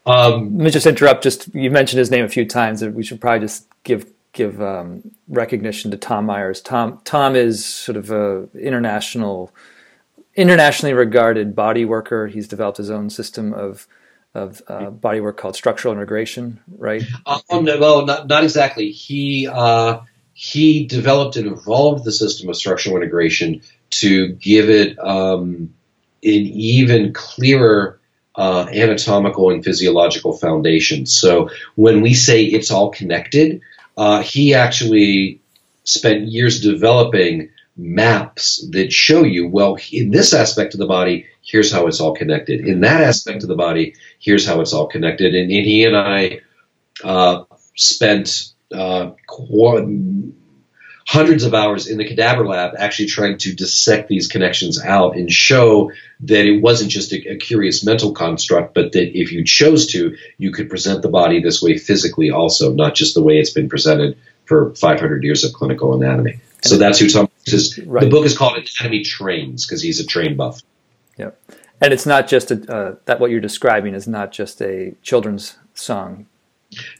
Um, Let me just interrupt. Just you mentioned his name a few times. We should probably just give give um, recognition to Tom Myers. Tom Tom is sort of a international, internationally regarded body worker. He's developed his own system of of uh, body work called structural integration, right? Oh, no, well, not, not exactly. He uh, he developed and evolved the system of structural integration to give it um, an even clearer uh, anatomical and physiological foundation. So when we say it's all connected, uh, he actually spent years developing maps that show you, well, in this aspect of the body, here's how it's all connected. In that aspect of the body, here's how it's all connected. And, and he and I uh, spent uh, hundreds of hours in the cadaver lab actually trying to dissect these connections out and show that it wasn't just a, a, curious mental construct, but that if you chose to, you could present the body this way physically also, not just the way it's been presented for 500 years of clinical anatomy. So that's who Tom is. Right. The book is called Anatomy Trains because he's a train buff. Yep. And it's not just a, uh, that what you're describing is not just a children's song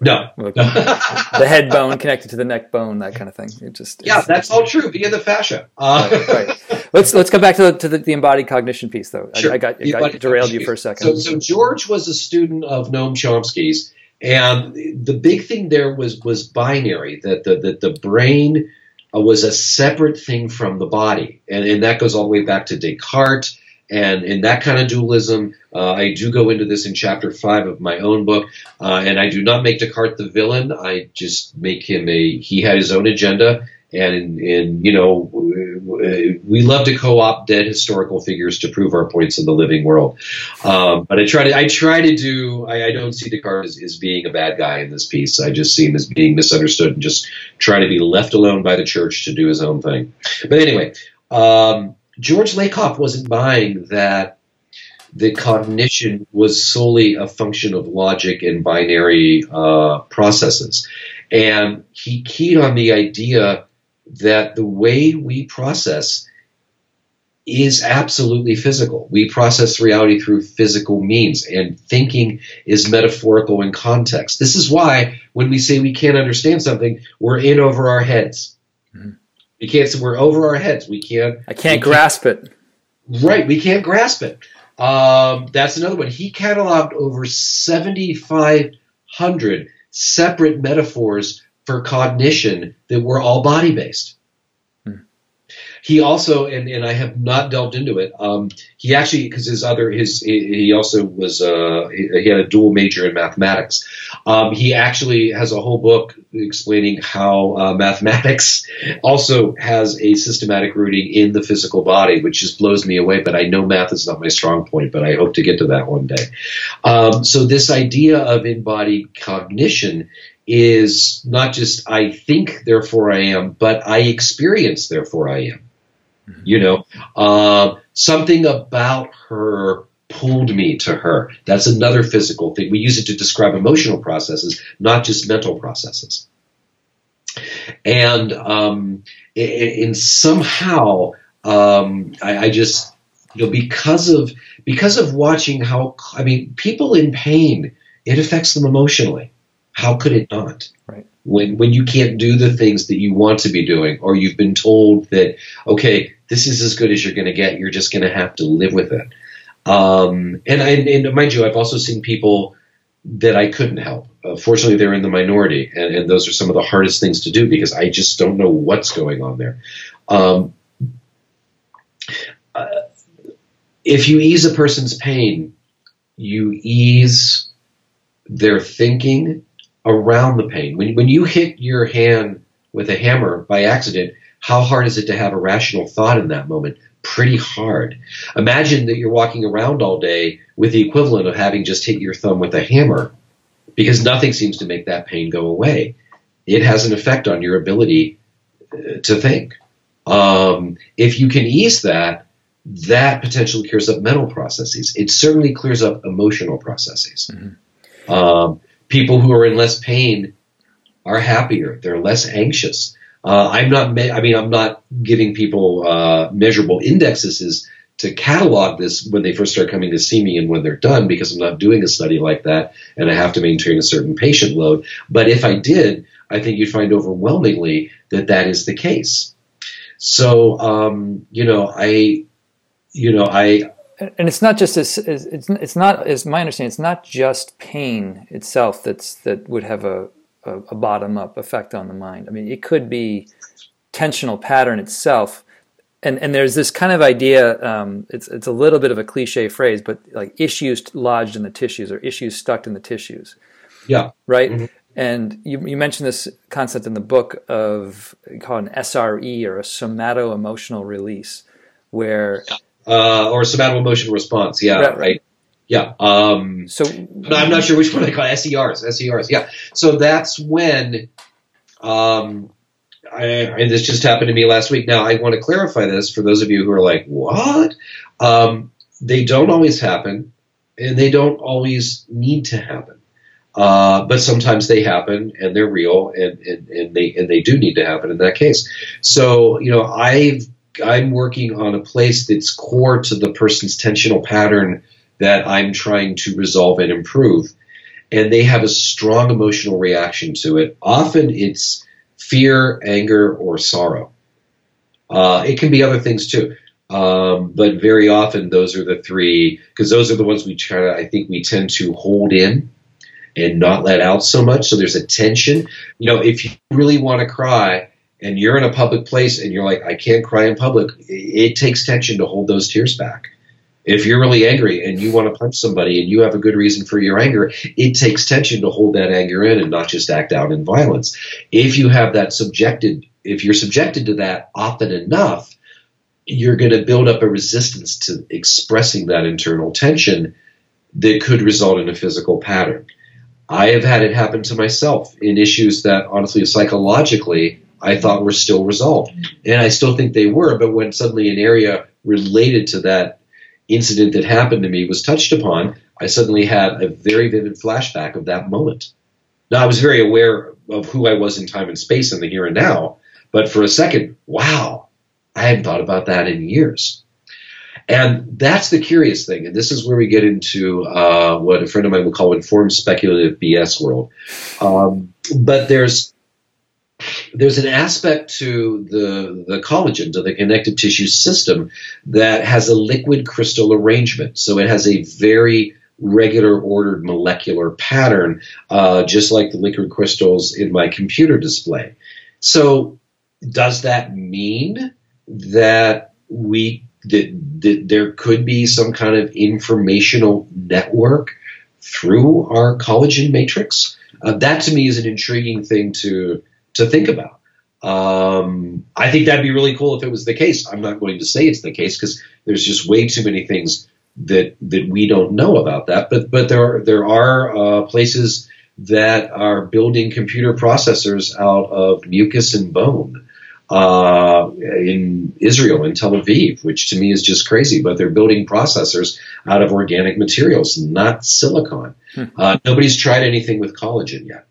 no. [laughs] the head bone connected to the neck bone, that kind of thing. It just yeah, that's all true via the fascia. Uh, right, right. [laughs] Let's let's come back to the, to the, the embodied cognition piece, though. Sure. I, I, got, I got derailed you for a second. So, so George was a student of Noam Chomsky's, and the big thing there was was binary that the that the brain uh, was a separate thing from the body, and and that goes all the way back to Descartes and in that kind of dualism, uh, I do go into this in chapter five of my own book, uh, and I do not make Descartes the villain. I just make him a. He had his own agenda, and and you know, we love to co-opt dead historical figures to prove our points in the living world. Um, but I try to. I try to do. I, I don't see Descartes as, as, being a bad guy in this piece. I just see him as being misunderstood and just trying to be left alone by the church to do his own thing. But anyway. Um, George Lakoff wasn't buying that the cognition was solely a function of logic and binary uh, processes. And he keyed on the idea that the way we process is absolutely physical. We process reality through physical means, and thinking is metaphorical in context. This is why when we say we can't understand something, we're in over our heads. Mm-hmm. We can't. We're over our heads. We can't. I can't grasp can't, it. Right. We can't grasp it. Um, that's another one. He cataloged over seventy five hundred separate metaphors for cognition that were all body based. He also, and, and I have not delved into it. Um, he actually, because his other, his he also was uh, he had a dual major in mathematics. Um, he actually has a whole book explaining how uh, mathematics [laughs] also has a systematic rooting in the physical body, which just blows me away. But I know math is not my strong point, but I hope to get to that one day. Um, so this idea of embodied cognition is not just I think, therefore I am, but I experience, therefore I am. Mm-hmm. You know, uh, something about her pulled me to her. That's another physical thing. We use it to describe emotional processes, not just mental processes. And um, in somehow, um, I, I just you know because of because of watching how I mean people in pain, it affects them emotionally. How could it not? Right when when you can't do the things that you want to be doing or you've been told that okay this is as good as you're going to get you're just going to have to live with it um, and, I, and mind you i've also seen people that i couldn't help uh, fortunately they're in the minority and, and, those are some of the hardest things to do because i just don't know what's going on there um, uh, if you ease a person's pain you ease their thinking around the pain. When, when you hit your hand with a hammer by accident, how hard is it to have a rational thought in that moment? Pretty hard. Imagine that you're walking around all day with the equivalent of having just hit your thumb with a hammer because nothing seems to make that pain go away. It has an effect on your ability uh, to think. Um, if you can ease that, that potentially clears up mental processes. It certainly clears up emotional processes. Mm-hmm. Um, people who are in less pain are happier. They're less anxious. Uh, I'm not. Me- I mean, I'm not giving people uh, measurable indexes to catalog this when they first start coming to see me and when they're done because I'm not doing a study like that and I have to maintain a certain patient load. But if I did, I think you'd find overwhelmingly that that is the case. So, um, you know, I, you know, I, and it's not just as it's it's not as my understanding. It's not just pain itself that's that would have a, a, a bottom up effect on the mind. I mean, it could be tensional pattern itself. And, and there's this kind of idea. Um, it's it's a little bit of a cliche phrase, but like issues lodged in the tissues or issues stuck in the tissues. Yeah. Right. Mm-hmm. And you, you mentioned this concept in the book of called an SRE or a somato emotional release, where uh, or somato emotional response. Yeah, right. right. Yeah. Um, so I'm not sure which one they call it. SERs. SERs. Yeah. So that's when, um, I, and this just happened to me last week. Now I want to clarify this for those of you who are like, what? Um, they don't always happen, and they don't always need to happen. Uh, but sometimes they happen and they're real and, and, and they and they do need to happen in that case. So you know I've I'm working on a place that's core to the person's tensional pattern that I'm trying to resolve and improve, and they have a strong emotional reaction to it. Often it's fear, anger, or sorrow. Uh, it can be other things too. Um, but very often those are the three because those are the ones we try to I think we tend to hold in and not let out so much. So there's a tension. You know, if you really want to cry and you're in a public place and you're like, I can't cry in public, it takes tension to hold those tears back. If you're really angry and you want to punch somebody and you have a good reason for your anger, it takes tension to hold that anger in and not just act out in violence. If you have that subjected, if you're subjected to that often enough, you're going to build up a resistance to expressing that internal tension that could result in a physical pattern. I have had it happen to myself in issues that honestly psychologically I thought were still resolved. And I still think they were, but when suddenly an area related to that incident that happened to me was touched upon, I suddenly had a very vivid flashback of that moment. Now, I was very aware of who I was in time and space in the here and now, but for a second, wow, I hadn't thought about that in years. And that's the curious thing. And this is where we get into uh, what a friend of mine would call informed speculative BS world. Um, but there's there's an aspect to the, the collagen, to the connective tissue system, that has a liquid crystal arrangement. So it has a very regular ordered molecular pattern, uh, just like the liquid crystals in my computer display. So does that mean that we that, that there could be some kind of informational network through our collagen matrix? Uh, that to me is an intriguing thing to to think about. Um, I think that'd be really cool if it was the case. I'm not going to say it's the case because there's just way too many things that that we don't know about that. But but there are, there are uh, places that are building computer processors out of mucus and bone uh, in Israel, in Tel Aviv, which to me is just crazy. But they're building processors out of organic materials, not silicon. Hmm. Uh, nobody's tried anything with collagen yet.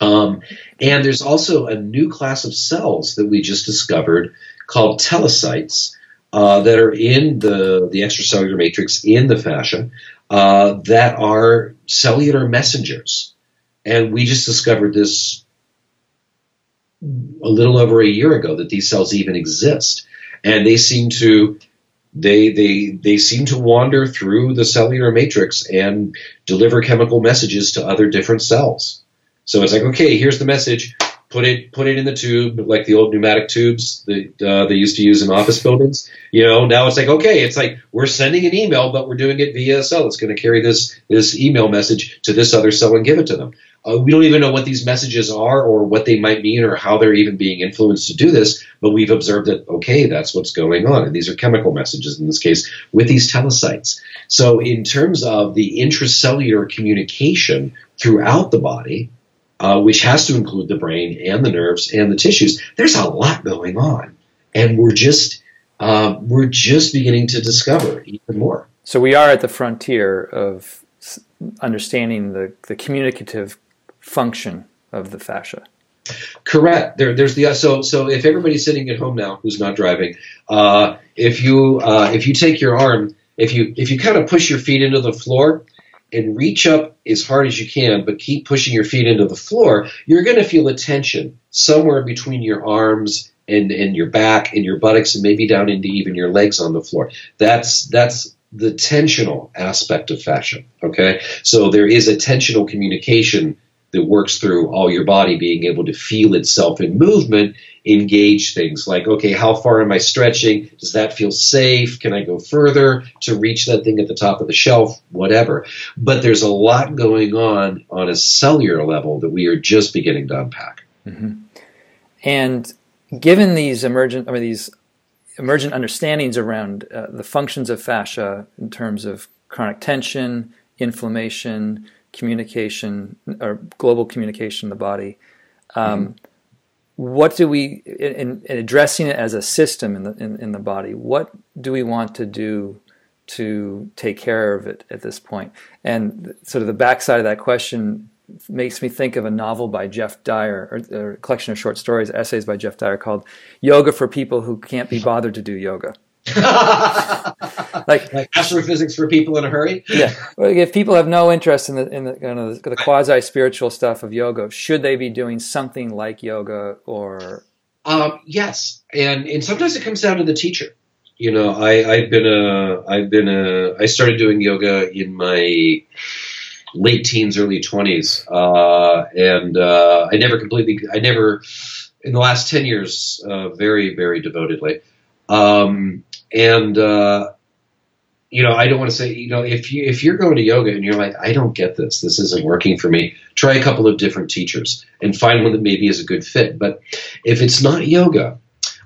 Um, and there's also a new class of cells that we just discovered called telocytes uh, that are in the, the extracellular matrix in the fascia uh, that are cellular messengers. And we just discovered this a little over a year ago that these cells even exist. And they seem to they they they seem to wander through the cellular matrix and deliver chemical messages to other different cells. So it's like, okay, here's the message. Put it put it in the tube, like the old pneumatic tubes that uh, they used to use in office buildings. You know, now it's like, okay, it's like we're sending an email, but we're doing it via cell. It's going to carry this this email message to this other cell and give it to them. Uh, we don't even know what these messages are or what they might mean or how they're even being influenced to do this, but we've observed that, okay, that's what's going on. And these are chemical messages in this case with these telocytes. So, in terms of the intracellular communication throughout the body, uh, which has to include the brain and the nerves and the tissues. There's a lot going on, and we're just uh, we're just beginning to discover even more. So we are at the frontier of understanding the, the communicative function of the fascia. Correct. There, there's the so so. If everybody's sitting at home now who's not driving, uh, if you uh, if you take your arm, if you if you kind of push your feet into the floor, and reach up as hard as you can, but keep pushing your feet into the floor, you're going to feel a tension somewhere between your arms and, and your back and your buttocks and maybe down into even your legs on the floor. That's that's the tensional aspect of fascia. Okay, so there is a tensional communication that works through all your body being able to feel itself in movement, engage things like, okay, how far am I stretching? Does that feel safe? Can I go further to reach that thing at the top of the shelf? Whatever. But there's a lot going on on a cellular level that we are just beginning to unpack. Mm-hmm. And given these emergent, I mean, these emergent understandings around uh, the functions of fascia in terms of chronic tension, inflammation, communication, or global communication in the body. Um, mm-hmm. What do we, in, in, addressing it as a system in the in, in, the body, what do we want to do to take care of it at this point? And sort of the backside of that question makes me think of a novel by Geoff Dyer, or, or, a collection of short stories, essays by Geoff Dyer called "Yoga for People Who Can't Be Bothered to Do Yoga." [laughs] like, like, astrophysics for people in a hurry. yeah, if people have no interest in the in the, you know, the, the quasi spiritual stuff of yoga, should they be doing something like yoga or? Um, yes, and and sometimes it comes down to the teacher. You know, I I've been a I've been a I started doing yoga in my late teens, early twenties, uh, and uh, I never completely, I never, in the last ten years, uh, very, very devotedly, um, and uh, you know, I don't want to say, you know, if you if you're going to yoga and you're like, I don't get this, this isn't working for me, try a couple of different teachers and find one that maybe is a good fit. But if it's not yoga,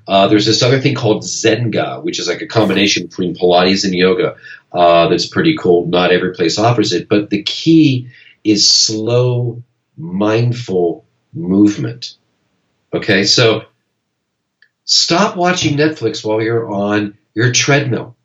uh, there's this other thing called Zenga, which is like a combination between Pilates and yoga. Uh, that's pretty cool. Not every place offers it, but the key is slow, mindful movement. Okay, so stop watching Netflix while you're on your treadmill.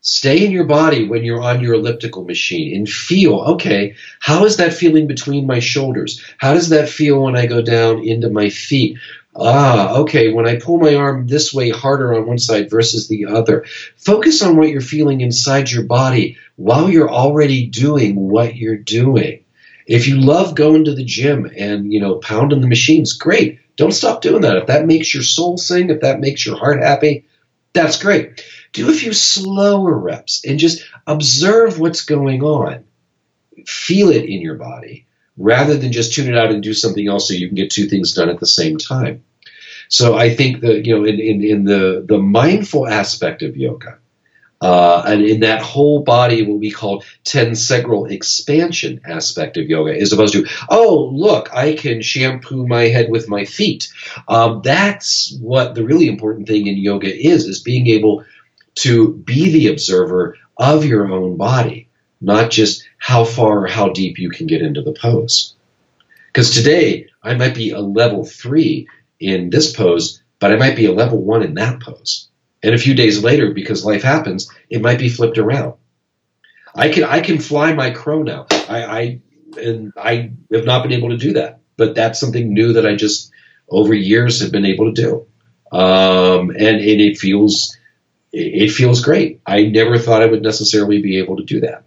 Stay in your body when you're on your elliptical machine and feel, okay, how is that feeling between my shoulders? How does that feel when I go down into my feet? Ah, okay, when I pull my arm this way harder on one side versus the other. Focus on what you're feeling inside your body while you're already doing what you're doing. If you love going to the gym and, you know, pounding the machines, great. Don't stop doing that. If that makes your soul sing, if that makes your heart happy, that's great. Do a few slower reps and just observe what's going on. Feel it in your body rather than just tune it out and do something else so you can get two things done at the same time. So I think that you know in, in, in the the mindful aspect of yoga, uh, and in that whole body, what we call tensegral expansion aspect of yoga, as opposed to, oh, look, I can shampoo my head with my feet. Um, that's what the really important thing in yoga is, is being able to be the observer of your own body not just how far or how deep you can get into the pose. Because today I might be a level three in this pose, but I might be a level one in that pose. And a few days later, because life happens, it might be flipped around. I can I can fly my crow now. I, I and I have not been able to do that, but that's something new that I just over years have been able to do, um, and, and it feels it feels great. I never thought I would necessarily be able to do that.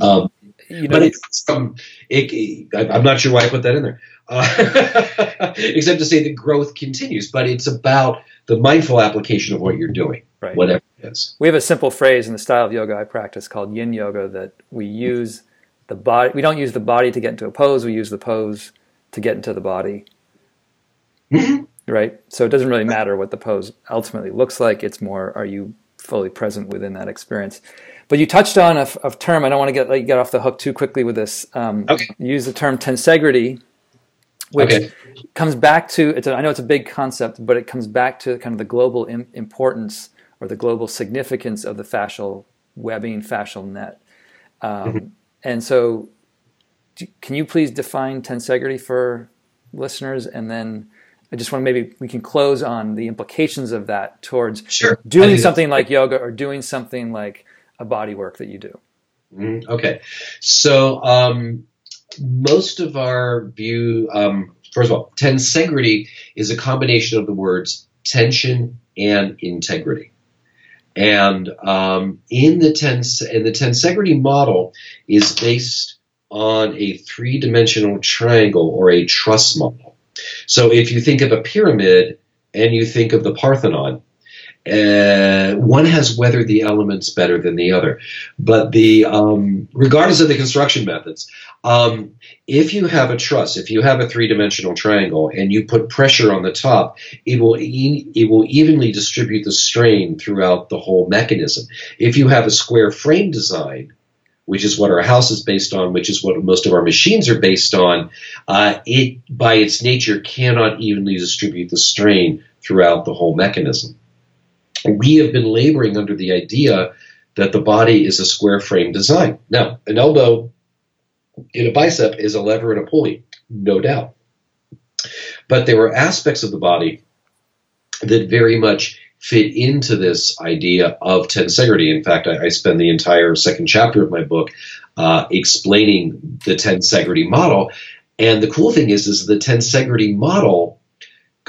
Um, you know, but it's um, it, I'm not sure why I put that in there, uh, [laughs] except to say the growth continues. But it's about the mindful application of what you're doing, right. whatever it is. We have a simple phrase in the style of yoga I practice called Yin Yoga that we use the body. We don't use the body to get into a pose. We use the pose to get into the body. Mm-hmm. Right. So it doesn't really matter what the pose ultimately looks like. It's more, are you fully present within that experience? But you touched on a, a term. I don't want to get get off the hook too quickly with this. Um, okay. use the term tensegrity, which okay. comes back to. It's a, I know it's a big concept, but it comes back to kind of the global Im- importance or the global significance of the fascial webbing, fascial net. Um, mm-hmm. And so, do, can you please define tensegrity for listeners, and then I just want to maybe we can close on the implications of that towards sure. doing something like yoga or doing something like a body work that you do? Mm, okay, so um, most of our view, um, first of all, tensegrity is a combination of the words tension and integrity. And um, in the tens in the tensegrity model is based on a three-dimensional triangle or a truss model. So if you think of a pyramid and you think of the Parthenon, uh, one has weathered the elements better than the other. But the um, regardless of the construction methods, um, if you have a truss, if you have a three-dimensional triangle, and you put pressure on the top, it will e- it will evenly distribute the strain throughout the whole mechanism. If you have a square frame design, which is what our house is based on, which is what most of our machines are based on, uh, it by its nature cannot evenly distribute the strain throughout the whole mechanism we have been laboring under the idea that the body is a square frame design. Now, an elbow in a bicep is a lever and a pulley, no doubt. But there are aspects of the body that very much fit into this idea of tensegrity. In fact, I, I spend the entire second chapter of my book uh, explaining the tensegrity model. And the cool thing is, is the tensegrity model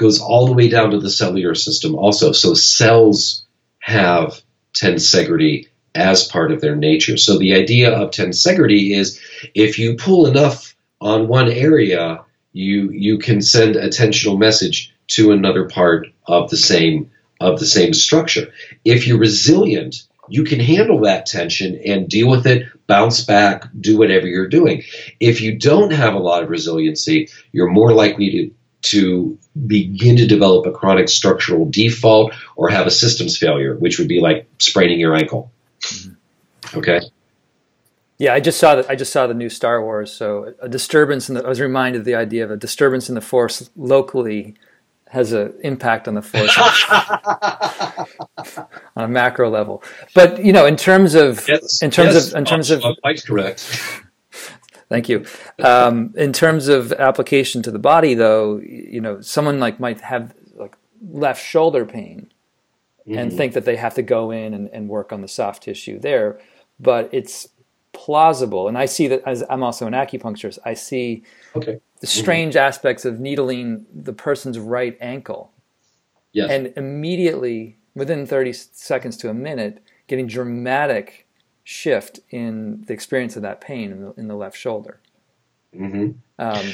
goes all the way down to the cellular system also. So cells have tensegrity as part of their nature. So the idea of tensegrity is if you pull enough on one area, you you can send a tensional message to another part of the same of the same structure. If you're resilient, you can handle that tension and deal with it, bounce back, do whatever you're doing. If you don't have a lot of resiliency, you're more likely to to begin to develop a chronic structural default or have a systems failure, which would be like spraining your ankle. Mm-hmm. Okay. Yeah, I just saw that. I just saw the new Star Wars. So a disturbance in the. I was reminded of the idea of a disturbance in the force locally has an impact on the force [laughs] on a macro level. But you know, in terms of yes, in terms yes, of in terms of quite correct. Thank you. Um, in terms of application to the body, though, you know, someone like might have like left shoulder pain mm-hmm. and think that they have to go in and, and work on the soft tissue there, but it's plausible. And I see that as I'm also an acupuncturist, I see okay. the mm-hmm. strange mm-hmm. aspects of needling the person's right ankle, yes. and immediately within 30 seconds to a minute, getting dramatic shift in the experience of that pain in the, in the left shoulder. Mm-hmm. Um,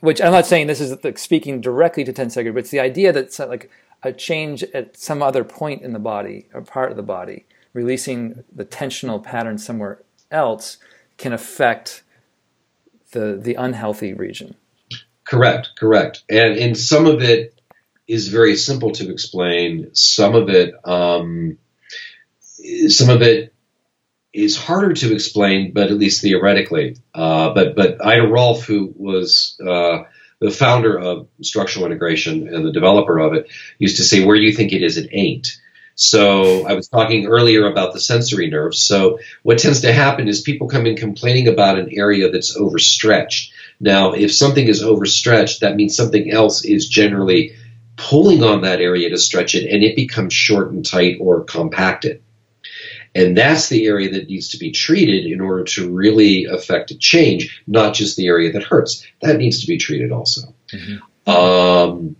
which I'm not saying this is like speaking directly to tensegrity, but it's the idea that like a change at some other point in the body or part of the body, releasing the tensional pattern somewhere else, can affect the the unhealthy region. Correct, correct, and and some of it is very simple to explain. Some of it, um, some of it is harder to explain, but at least theoretically. Uh, but but Ida Rolf, who was uh, the founder of structural integration and the developer of it, used to say, "Where do you think it is, it ain't." So I was talking earlier about the sensory nerves. So what tends to happen is people come in complaining about an area that's overstretched. Now, if something is overstretched, that means something else is generally pulling on that area to stretch it, and it becomes short and tight or compacted. And that's the area that needs to be treated in order to really affect a change, not just the area that hurts. That needs to be treated also. Mm-hmm. Um,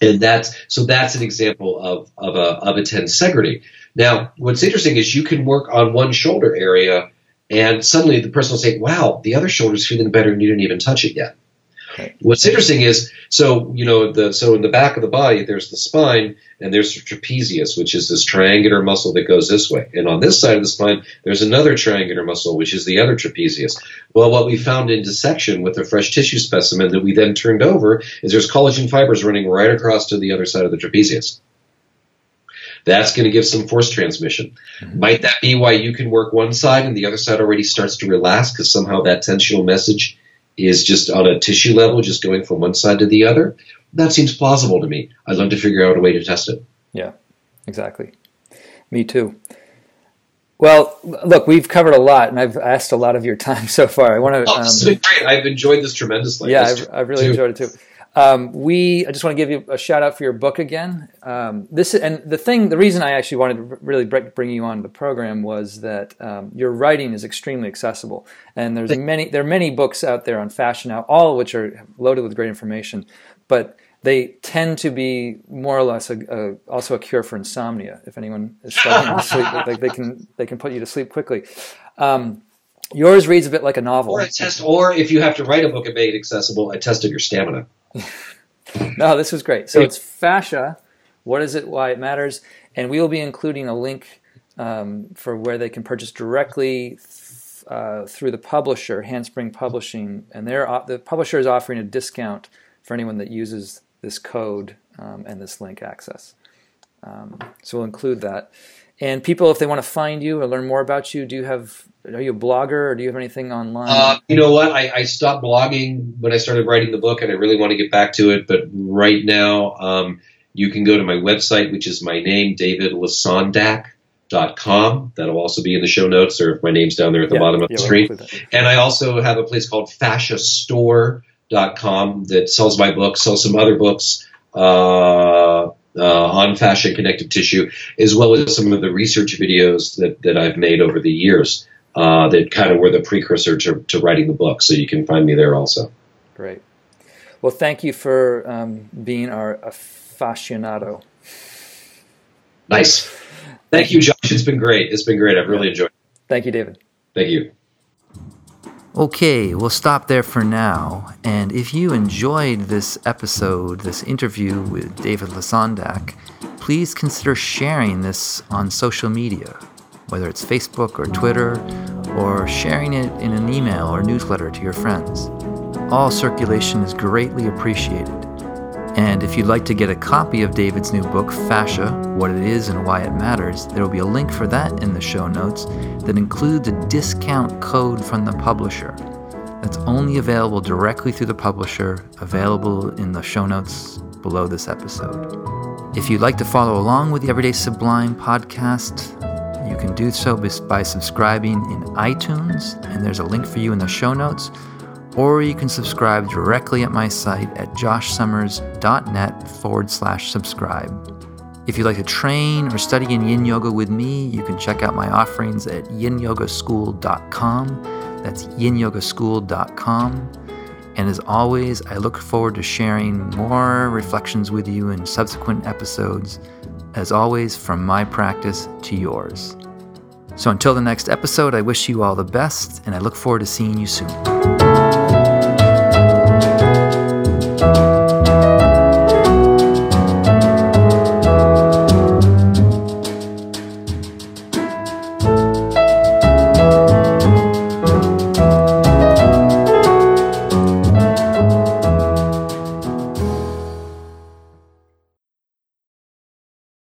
and that's so that's an example of, of a of a tensegrity. Now, what's interesting is you can work on one shoulder area, and suddenly the person will say, "Wow, the other shoulder's feeling better, and you didn't even touch it yet." What's interesting is, so you know, the so in the back of the body, there's the spine, and there's the trapezius, which is this triangular muscle that goes this way, and on this side of the spine, there's another triangular muscle, which is the other trapezius. Well, what we found in dissection with a fresh tissue specimen that we then turned over is there's collagen fibers running right across to the other side of the trapezius. That's going to give some force transmission. Mm-hmm. Might that be why you can work one side and the other side already starts to relax because somehow that tensional message is just on a tissue level, just going from one side to the other, that seems plausible to me. I'd love to figure out a way to test it. Yeah, exactly. Me too. Well, look, we've covered a lot, and I've asked a lot of your [laughs] time so far. I want to. Oh, this um, has been great. I've enjoyed this tremendously. Yeah, I've, I've, really too. enjoyed it too. Um, we, I just want to give you a shout out for your book again. Um, this and the thing, the reason I actually wanted to really bring you on the program was that um, your writing is extremely accessible, and there's many, there are many books out there on fascia now, all of which are loaded with great information, but they tend to be more or less a, a, also a cure for insomnia. If anyone is struggling to sleep, like they can they can put you to sleep quickly. Um, yours reads a bit like a novel. Or a test, or if you have to write a book and make it accessible, a test of your stamina. [laughs] no, this was great. So it's fascia. What is it? Why it matters? And we will be including a link um, for where they can purchase directly uh, through the publisher, Handspring Publishing, and they're the publisher is offering a discount for anyone that uses this code um, and this link access. Um, so we'll include that. And people, if they want to find you or learn more about you, do you have are you a blogger or do you have anything online? Uh, you know what? I, I, stopped blogging when I started writing the book, and I really want to get back to it. But right now, um, you can go to my website, which is my name, davidlesondak.com. That'll also be in the show notes, or if my name's down there at the yeah, bottom of yeah, the screen. And I also have a place called fasciastore.com that sells my books, sells some other books. Uh, uh, on fascia connective tissue, as well as some of the research videos that, that I've made over the years uh, that kind of were the precursor to, to writing the book. So you can find me there also. Great. Well, thank you for um, being our aficionado. Nice. Thank you, Josh. It's been great. It's been great. I've really enjoyed it. Thank you, David. Thank you. Okay, we'll stop there for now. And if you enjoyed this episode, this interview with David Lesondak, please consider sharing this on social media, whether it's Facebook or Twitter, or sharing it in an email or newsletter to your friends. All circulation is greatly appreciated. And if you'd like to get a copy of David's new book, Fascia What It Is and Why It Matters, there will be a link for that in the show notes that includes a discount code from the publisher. That's only available directly through the publisher, available in the show notes below this episode. If you'd like to follow along with the Everyday Sublime podcast, you can do so by subscribing in iTunes, and there's a link for you in the show notes or you can subscribe directly at my site at joshsummers.net forward slash subscribe. If you'd like to train or study in yin yoga with me, you can check out my offerings at yinyogaschool.com. That's yinyogaschool.com. And as always, I look forward to sharing more reflections with you in subsequent episodes, as always, from my practice to yours. So until the next episode, I wish you all the best, and I look forward to seeing you soon. Thank you.